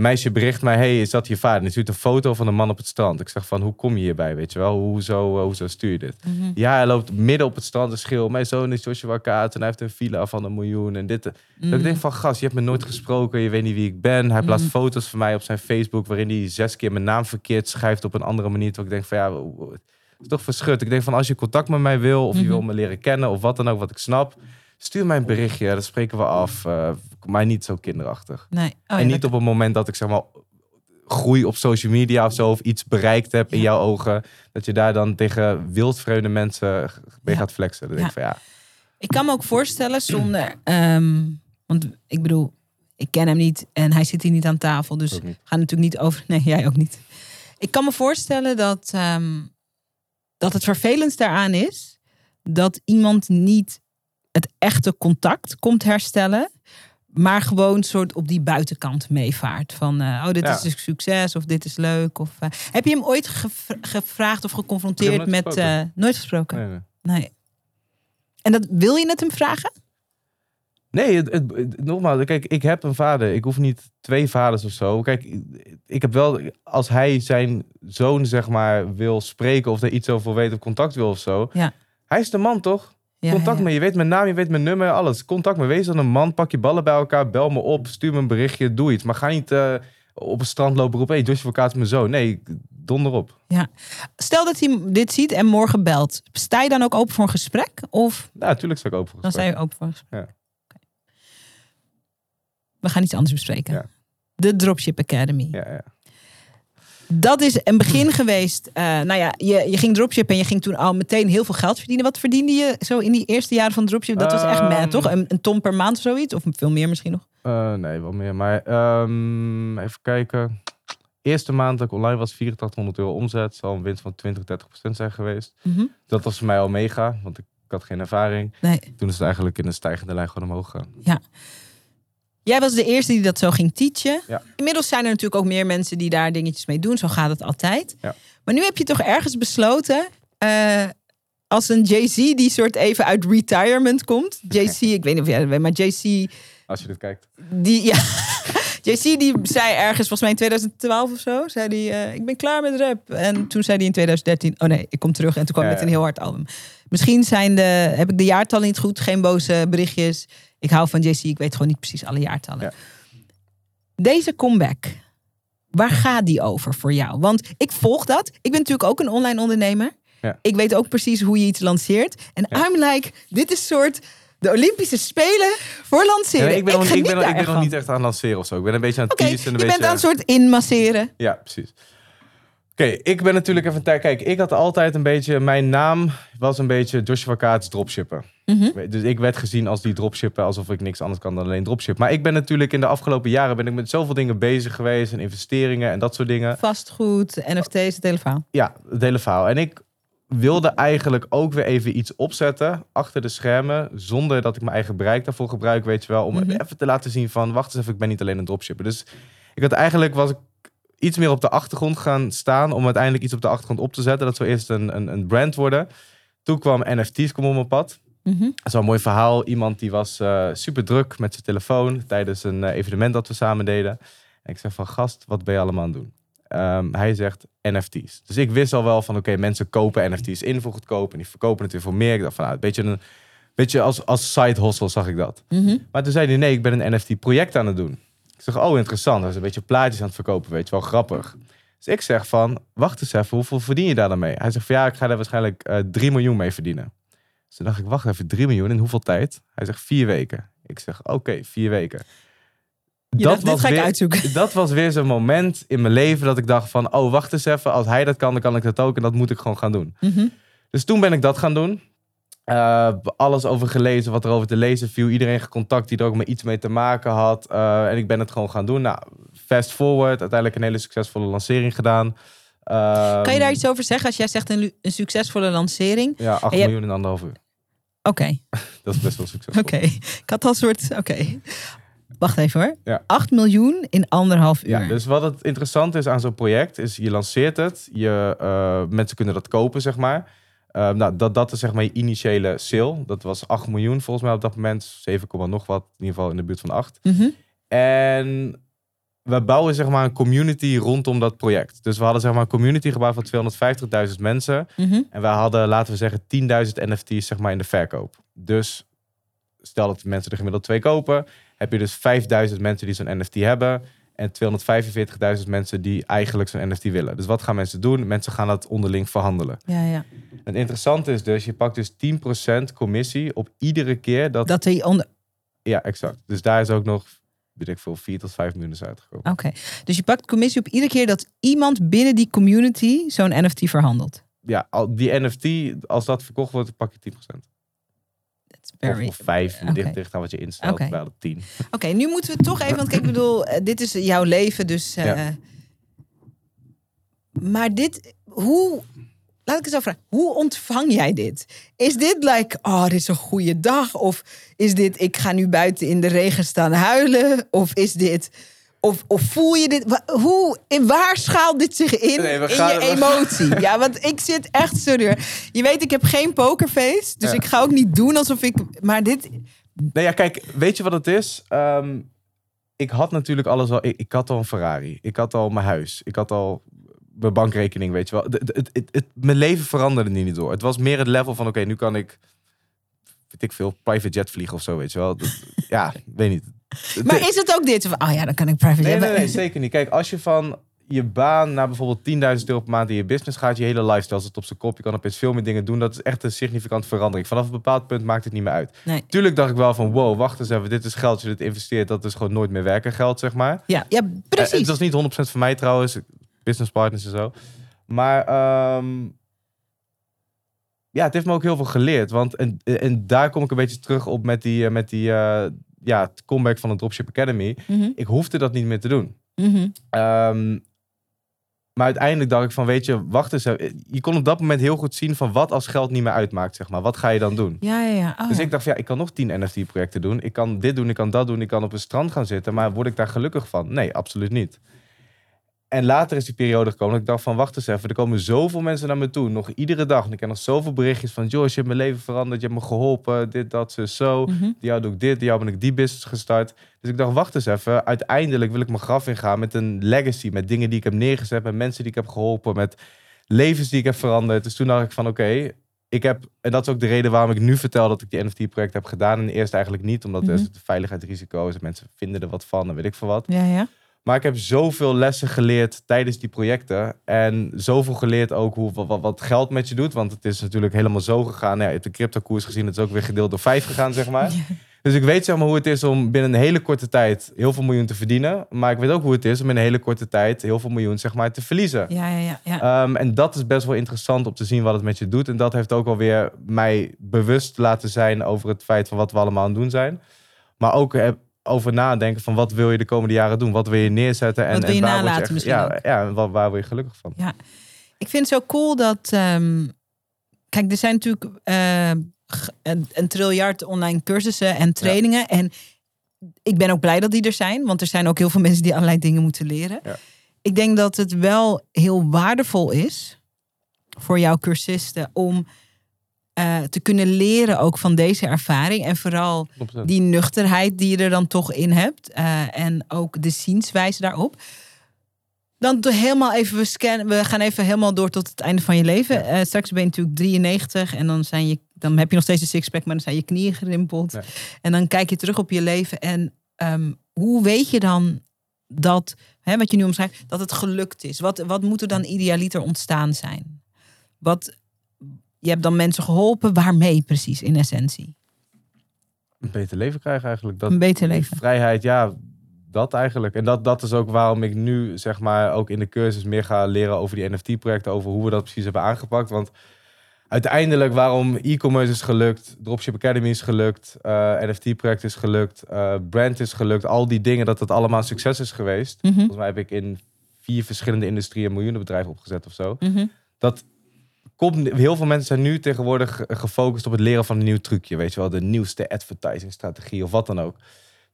Meisje bericht mij, hey, is dat je vader? En die stuurt een foto van een man op het strand. Ik zeg van, hoe kom je hierbij, weet je wel? Hoezo, eh, hoezo stuur je dit? Mhm. Ja, hij loopt midden op het strand en schreeuwt, mijn zoon is Joshua Kaat en hij heeft een villa van een miljoen en dit. Dat Mhm. ik denk van, gast, je hebt me nooit gesproken, je weet niet wie ik ben. Hij plaatst Mhm. foto's van mij op zijn Facebook waarin hij zes keer mijn naam verkeerd schrijft op een andere manier. Terwijl ik denk van, ja, het is toch verschut. Ik denk van, als je contact met mij wil of je wil me leren kennen of wat dan ook, wat ik snap, Stuur mij een berichtje, dat spreken we af. eh, maar niet zo kinderachtig. Nee. Oh, ja, en niet dat- op het moment dat ik zeg maar groei op social media of zo, of iets bereikt heb in jouw ogen, dat je daar dan tegen wildvreemde mensen mee Ja. gaat flexen. Dan denk ik van ja, Ik kan me ook voorstellen zonder... ehm, want ik bedoel, ik ken hem niet en hij zit hier niet aan tafel. Dus we gaan natuurlijk niet over... Nee, jij ook niet. Ik kan me voorstellen dat, ehm, dat het vervelend daaraan is... dat iemand niet het echte contact komt herstellen... maar gewoon soort op die buitenkant meevaart. Van, eh, oh, dit Ja. is een succes of dit is leuk. Of, eh, heb je hem ooit gevra- gevraagd of geconfronteerd met... nooit eh, gesproken. nooit gesproken? nee, nee. Nee. En dat, wil je het hem vragen? Nee, het, het- het- nogmaals, kijk, ik heb een vader. Ik hoef niet twee vaders of zo. Kijk, ik- ik heb wel, als hij zijn zoon, zeg maar, wil spreken of er iets over weet of contact wil of zo. Ja. Hij is de man, toch? Ja, contact ja. me. Je weet mijn naam, je weet mijn nummer, alles. Contact me. Wees dan een man, pak je ballen bij elkaar, bel me op, stuur me een berichtje, doe iets. Maar ga niet eh, op het strand lopen roepen, hey, Joshua Kaat is mijn zoon. Nee, donder op. Stel dat hij dit ziet en morgen belt. Sta je dan ook open voor een gesprek? Of Ja, natuurlijk sta ik open voor dan sta gesprek. je open voor een gesprek? Ja. We gaan iets anders bespreken. Ja. De Dropship Academy. Ja, ja. Dat is een begin geweest. Eh, nou ja, je, je ging dropshippen en je ging toen al meteen heel veel geld verdienen. Wat verdiende je zo in die eerste jaren van dropship? Dat was echt mad, toch? Een, een ton per maand of zoiets? Of veel meer misschien nog? Eh, nee, wel meer. Maar ehm, even kijken. Eerste maand dat ik online was, 8400 euro omzet. Zal een winst van 20, 30 procent zijn geweest. Mhm. Dat was voor mij al mega, want ik, ik had geen ervaring. Nee. Toen is het eigenlijk in een stijgende lijn gewoon omhoog gegaan. Jij was de eerste die dat zo ging teachen. Ja. Inmiddels zijn er natuurlijk ook meer mensen die daar dingetjes mee doen. Zo gaat het altijd. Ja. Maar nu heb je toch ergens besloten... eh, als een JC die soort even uit retirement komt. JC, ik weet niet of jij dat weet, maar JC... Als je dit kijkt. Die, ja, JC die zei ergens, volgens mij in 2012 of zo... zei die, eh, ik ben klaar met rap. En toen zei hij in 2013... oh nee, ik kom terug. En toen kwam Ja, met een heel hard album. Misschien zijn de, heb ik de jaartallen niet goed. Geen boze berichtjes. Ik hou van JC. Ik weet gewoon niet precies alle jaartallen. Ja. Deze comeback, waar gaat die over voor jou? Want ik volg dat. Ik ben natuurlijk ook een online ondernemer. Ja. Ik weet ook precies hoe je iets lanceert. En Ja. I'm like, dit is soort de Olympische Spelen voor lanceren. Ja, ik ben, nog, ik geniet ben, nog- ik ben nog niet echt aan het lanceren of zo. Ik ben een beetje aan het teasen. je bent aan een soort inmasseren. Ja, precies. Oké, ik ben natuurlijk even... tijd. Kijk, ik had altijd een beetje... Mijn naam was een beetje Joshua Kaats dropshippen. Mhm. Dus ik werd gezien als die dropshipper, alsof ik niks anders kan dan alleen dropship. Maar ik ben natuurlijk in de afgelopen jaren ben ik met zoveel dingen bezig geweest en investeringen en dat soort dingen. Vastgoed, NFT's, het hele verhaal. Ja, het hele verhaal. En ik wilde eigenlijk ook weer even iets opzetten achter de schermen, zonder dat ik mijn eigen bereik daarvoor gebruik, weet je wel, om Mhm. even te laten zien van, wacht eens even, ik ben niet alleen een dropshipper. Dus ik had eigenlijk was ik iets meer op de achtergrond gaan staan om uiteindelijk iets op de achtergrond op te zetten. Dat zou eerst een, een, een brand worden. Toen kwam NFT's kwam op mijn pad. Mhm. Dat is wel een mooi verhaal. Iemand die was eh, super druk met zijn telefoon tijdens een eh, evenement dat we samen deden. En ik zeg van gast, wat ben je allemaal aan het doen? Ehm, hij zegt NFT's. Dus ik wist al wel van oké, mensen kopen NFT's in voor goedkoop en die verkopen het weer voor meer. Ik dacht van nou, een beetje, een, beetje als, als side hustle zag ik dat. Mhm. Maar toen zei hij nee, ik ben een NFT project aan het doen. Ik zeg oh interessant, hij is een beetje plaatjes aan het verkopen, weet je wel, grappig. Dus ik zeg van wacht eens even, hoeveel verdien je daar dan mee? Hij zegt van ja, ik ga daar waarschijnlijk eh 3 miljoen mee verdienen. Dus toen dacht ik, wacht even, 3 miljoen in hoeveel tijd? Hij zegt vier weken. Ik zeg, oké, vier weken. Je dacht, dit ga ik weer, uitzoeken. dat was weer zo'n moment in mijn leven dat ik dacht van, oh, wacht eens even. Als hij dat kan, dan kan ik dat ook. En dat moet ik gewoon gaan doen. Mhm. Dus toen ben ik dat gaan doen. Eh, alles over gelezen, wat er over te lezen viel. Iedereen gecontact die er ook maar iets mee te maken had. Eh, en ik ben het gewoon gaan doen. Nou, fast forward. Uiteindelijk een hele succesvolle lancering gedaan. Ehm, Kan je daar iets over zeggen als jij zegt een, succesvolle lancering? Ja, 8 En je- miljoen in anderhalf uur. Oké, Dat is best wel succesvol. oké. Ik had al een soort. Oké. Wacht even hoor. Ja. 8 miljoen in anderhalf uur. Ja, dus wat het interessant is aan zo'n project, is je lanceert het. Je, eh, mensen kunnen dat kopen, zeg maar. Eh, nou, dat, dat is zeg maar je initiële sale. Dat was 8 miljoen volgens mij op dat moment. 7, komma nog wat. In ieder geval in de buurt van 8. Mhm. En we bouwen zeg maar een community rondom dat project. Dus we hadden zeg maar een community gebouwd van 250.000 mensen. Mhm. En we hadden, laten we zeggen, 10.000 NFT's zeg maar in de verkoop. Dus stel dat mensen er gemiddeld twee kopen, heb je dus 5.000 mensen die zo'n NFT hebben. En 245.000 mensen die eigenlijk zo'n NFT willen. Dus wat gaan mensen doen? Mensen gaan dat onderling verhandelen. Ja, ja. Het interessante is dus, je pakt dus 10% commissie op iedere keer dat... Dat die onder... Ja, exact. Dus daar is ook nog, weet ik veel, 4 tot 5 miljoen is uitgekomen. Oké. Dus je pakt commissie op iedere keer dat iemand binnen die community zo'n NFT verhandelt. Ja, al- die NFT, als dat verkocht wordt, pak je 10%. Of, of 5, Oké. dicht, dicht aan wat je instelt, de 10. Oké, nu moeten we toch even, want kijk, ik bedoel, eh, dit is jouw leven, dus. eh, Ja. Maar dit, hoe, laat ik eens zo vragen, hoe ontvang jij dit? Is dit like, oh, dit is een goede dag? Of is dit, ik ga nu buiten in de regen staan huilen? Of is dit, of, of voel je dit? Hoe, in waar schaalt dit zich in? Nee, in je emotie. Ja, want ik zit echt, hoor. Je weet, ik heb geen pokerface, dus Ja. ik ga ook niet doen alsof ik, maar dit, Nee, ja, kijk, weet je wat het is? Ehm, ik had natuurlijk alles al. Ik, ik had al een Ferrari. Ik had al mijn huis. Ik had al mijn bankrekening, weet je wel. Het, het, het, het- mijn leven veranderde niet door. Het was meer het level van, oké, nu kan ik, weet ik veel, private jet vliegen of zo, weet je wel. Dat- ja, weet niet. Maar is het ook dit? Van, oh ja, dan kan ik private Nee, nee, nee, zeker niet. Kijk, als je van je baan naar bijvoorbeeld 10.000 euro per maand in je business gaat, je hele lifestyle zit op zijn kop. Je kan opeens veel meer dingen doen. Dat is echt een significante verandering. Vanaf een bepaald punt maakt het niet meer uit. Nee. Tuurlijk dacht ik wel van, wow, wacht eens even. Dit is geld, als je dit investeert, dat is gewoon nooit meer werken geld, zeg maar. Ja, ja Eh, precies. het was niet 100% voor mij trouwens. Business partners en zo. Maar ehm, ja, het heeft me ook heel veel geleerd. Want en, en daar kom ik een beetje terug op met die, eh, met die eh, ja, het comeback van de Dropship Academy. Mhm, Ik hoefde dat niet meer te doen. mhm. Ehm, maar uiteindelijk dacht ik van, weet je, wacht eens. Je kon op dat moment heel goed zien van wat als geld niet meer uitmaakt, zeg maar. Wat ga je dan doen? Ja, ja, ja. Oh, dus ik dacht van, ja, ik kan nog 10 NFT-projecten doen. Ik kan dit doen, ik kan dat doen. Ik kan op een strand gaan zitten. Maar word ik daar gelukkig van? Nee, absoluut niet. En later is die periode gekomen dat ik dacht van, wacht eens even. Er komen zoveel mensen naar me toe. Nog iedere dag. En ik krijg nog zoveel berichtjes van, Joyce, je hebt mijn leven veranderd. Je hebt me geholpen. Dit, dat, zo, zo. Mhm. Die jou doe ik dit, die jou ben ik die business gestart. Dus ik dacht, wacht eens even. Uiteindelijk wil ik mijn graf ingaan met een legacy. Met dingen die ik heb neergezet, met mensen die ik heb geholpen, met levens die ik heb veranderd. Dus toen dacht ik van, oké, ik heb... En dat is ook de reden waarom ik nu vertel dat ik die NFT-project heb gedaan. En eerst eigenlijk niet, omdat er Mhm. is het veiligheidsrisico is. en Mensen vinden er wat van en weet ik veel wat. Ja, ja. Maar ik heb zoveel lessen geleerd tijdens die projecten. En zoveel geleerd ook hoe, wat, wat geld met je doet. Want het is natuurlijk helemaal zo gegaan. Nou ja, de crypto-koers gezien. Het is ook weer gedeeld door vijf gegaan, zeg maar. Dus ik weet zeg maar hoe het is om binnen een hele korte tijd heel veel miljoen te verdienen. Maar ik weet ook hoe het is om in een hele korte tijd heel veel miljoen zeg maar, te verliezen. Ja, ja, ja. ja. Ehm, en dat is best wel interessant om te zien wat het met je doet. En dat heeft ook alweer mij bewust laten zijn over het feit van wat we allemaal aan het doen zijn. Maar ook eh, over nadenken van wat wil je de komende jaren doen? Wat wil je neerzetten? En, Wat wil je en waar nalaten echt- misschien ja, ja, en waar, waar word je gelukkig van? Ik vind het zo cool dat. ehm, kijk, er zijn natuurlijk eh, g- een, een triljard online cursussen en trainingen. En ik ben ook blij dat die er zijn, want er zijn ook heel veel mensen die allerlei dingen moeten leren. Ja. Ik denk dat het wel heel waardevol is voor jouw cursisten om eh, te kunnen leren ook van deze ervaring. En vooral 100%. die nuchterheid die je er dan toch in hebt. eh, en ook de zienswijze daarop. Dan helemaal even, we, scannen, we gaan even helemaal door tot het einde van je leven. Eh, straks ben je natuurlijk 93 en dan, zijn je, dan heb je nog steeds een sixpack, maar dan zijn je knieën gerimpeld. Ja. En dan kijk je terug op je leven. En ehm, hoe weet je dan dat, hè, wat je nu omschrijft, dat het gelukt is? Wat, wat moet er dan idealiter ontstaan zijn? Wat, je hebt dan mensen geholpen, waarmee precies in essentie? Een beter leven krijgen eigenlijk. Dat, Een beter leven. Vrijheid, ja, dat eigenlijk. En dat, dat is ook waarom ik nu, zeg maar, ook in de cursus meer ga leren over die NFT-projecten, over hoe we dat precies hebben aangepakt. Want uiteindelijk waarom e-commerce is gelukt, Dropship Academy is gelukt, eh, NFT-project is gelukt, eh, brand is gelukt, al die dingen, dat het allemaal succes is geweest. Mhm, Volgens mij heb ik in vier verschillende industrieën miljoenen bedrijven opgezet of zo. mhm. Dat komt, heel veel mensen zijn nu tegenwoordig ge- gefocust op het leren van een nieuw trucje. Weet je wel, de nieuwste advertising strategie of wat dan ook.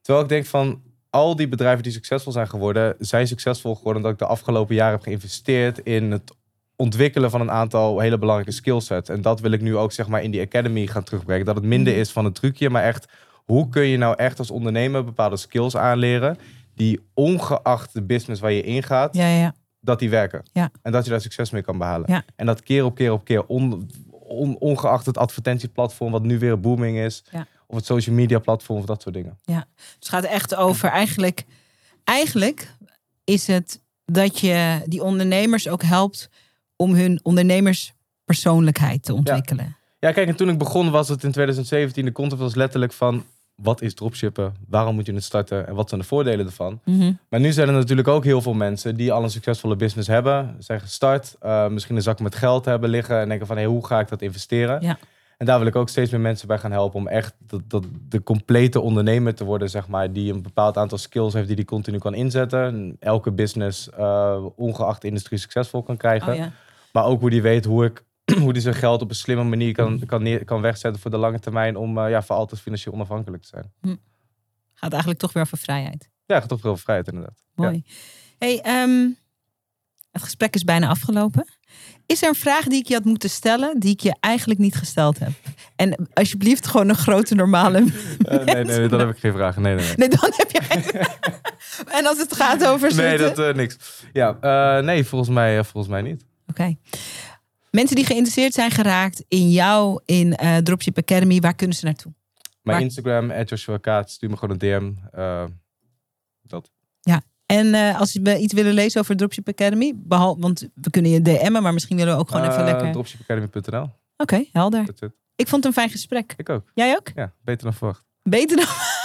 Terwijl ik denk van al die bedrijven die succesvol zijn geworden, zijn succesvol geworden omdat ik de afgelopen jaren heb geïnvesteerd in het ontwikkelen van een aantal hele belangrijke skillsets. En dat wil ik nu ook zeg maar in die academy gaan terugbrengen. Dat het minder Mhm. is van een trucje, maar echt hoe kun je nou echt als ondernemer bepaalde skills aanleren die ongeacht de business waar je ingaat, Ja, ja. Dat die werken. Ja. En dat je daar succes mee kan behalen. Ja. En dat keer op keer op keer, on, on- ongeacht het advertentieplatform, wat nu weer booming is, Ja. of het social media platform of dat soort dingen. Dus het gaat echt over eigenlijk. Eigenlijk is het dat je die ondernemers ook helpt om hun persoonlijkheid te ontwikkelen. Ja, kijk, en toen ik begon was het in 2017. De content was letterlijk van, wat is dropshippen? Waarom moet je het starten? En wat zijn de voordelen ervan? Mhm. Maar nu zijn er natuurlijk ook heel veel mensen die al een succesvolle business hebben. Zijn gestart, eh, misschien een zak met geld hebben liggen. En denken van, hey, hoe ga ik dat investeren? Ja. En daar wil ik ook steeds meer mensen bij gaan helpen. Om echt dat, dat de complete ondernemer te worden, zeg maar. Die een bepaald aantal skills heeft die die continu kan inzetten. En elke business, eh, ongeacht industrie, succesvol kan krijgen. Oh, ja. Maar ook hoe die weet hoe ik hoe die zijn geld op een slimme manier kan, kan, neer, kan wegzetten voor de lange termijn om eh, ja, voor altijd financieel onafhankelijk te zijn. Gaat eigenlijk toch weer over vrijheid. Ja, gaat toch veel vrijheid inderdaad. Mooi. Hey, ehm, het gesprek is bijna afgelopen. Is er een vraag die ik je had moeten stellen, die ik je eigenlijk niet gesteld heb? En alsjeblieft gewoon een grote normale. Eh, nee, nee, dan heb ik geen vragen. Nee, nee, nee. Nee, dan heb je. en als het gaat over Nee, zitten? dat eh, niks. Ja, nee, volgens mij, volgens mij niet. Oké. Mensen die geïnteresseerd zijn geraakt in jou, in eh, Dropship Academy, waar kunnen ze naartoe? Mijn Instagram, Joshua Kaat, stuur me gewoon een DM. eh, dat. En eh, als we iets willen lezen over Dropship Academy, behalve, want we kunnen je DM'en, maar misschien willen we ook gewoon even lekker. Oké, Dropshipacademy.nl. helder. That's it. Ik vond het een fijn gesprek. Ik ook. Jij ook? Ja, beter dan verwacht. Beter dan.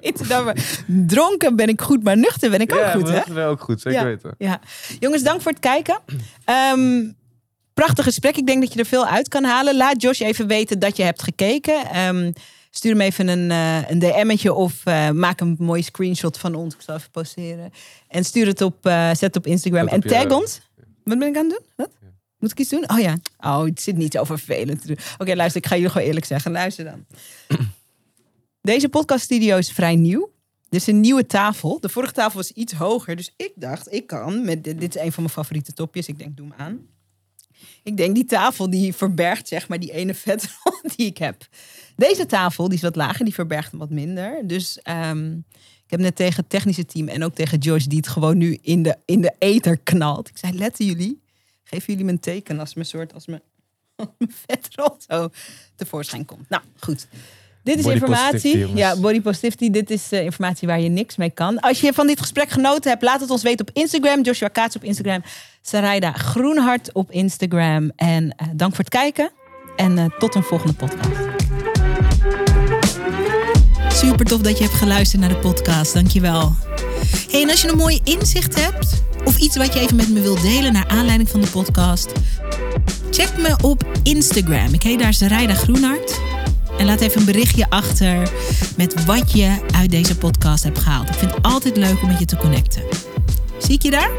Beter dan we- Dronken ben ik goed, maar nuchter ben ik ook ja, goed, hè? dat wel ook goed. Zeker Ja. weten. Ja. Jongens, dank voor het kijken. Ehm, prachtig gesprek. Ik denk dat je er veel uit kan halen. Laat Josh even weten dat je hebt gekeken. Ehm, stuur hem even een, eh een DM'tje of eh, maak een mooie screenshot van ons. Ik zal even posteren. En stuur het op, eh, zet op Instagram. En op je- tag ons. Wat ben ik aan het doen? Wat? Moet ik iets doen? Oh ja. Oh, het zit niet zo vervelend te doen. Oké, luister, ik ga jullie gewoon eerlijk zeggen. Luister dan. Deze podcaststudio is vrij nieuw. Dit is een nieuwe tafel. De vorige tafel was iets hoger. Dus ik dacht, ik kan. Met, dit is een van mijn favoriete topjes. Ik denk, doe hem aan. Ik denk, die tafel die verbergt zeg maar die ene vetrol die ik heb. Deze tafel, die is wat lager. Die verbergt wat minder. Dus ehm, ik heb net tegen het technische team en ook tegen Josh... die het gewoon nu in de, in de ether knalt. Ik zei, letten jullie? Geven jullie me een teken als mijn soort... als mijn, als mijn vetrol zo tevoorschijn komt. Nou, goed. Dit is Body informatie. Ja, body positivity. Dit is eh, informatie waar je niks mee kan. Als je van dit gesprek genoten hebt, laat het ons weten op Instagram. Joshua Kaats op Instagram. Sarayda Groenhart op Instagram. En eh, dank voor het kijken. En eh, tot een volgende podcast. Super tof dat je hebt geluisterd naar de podcast. Dankjewel. Hey, en als je een mooi inzicht hebt... of iets wat je even met me wilt delen naar aanleiding van de podcast... check me op Instagram. Ik heet daar Sarayda Groenhart. En laat even een berichtje achter met wat je uit deze podcast hebt gehaald. Ik vind het altijd leuk om met je te connecten. Zie ik je daar?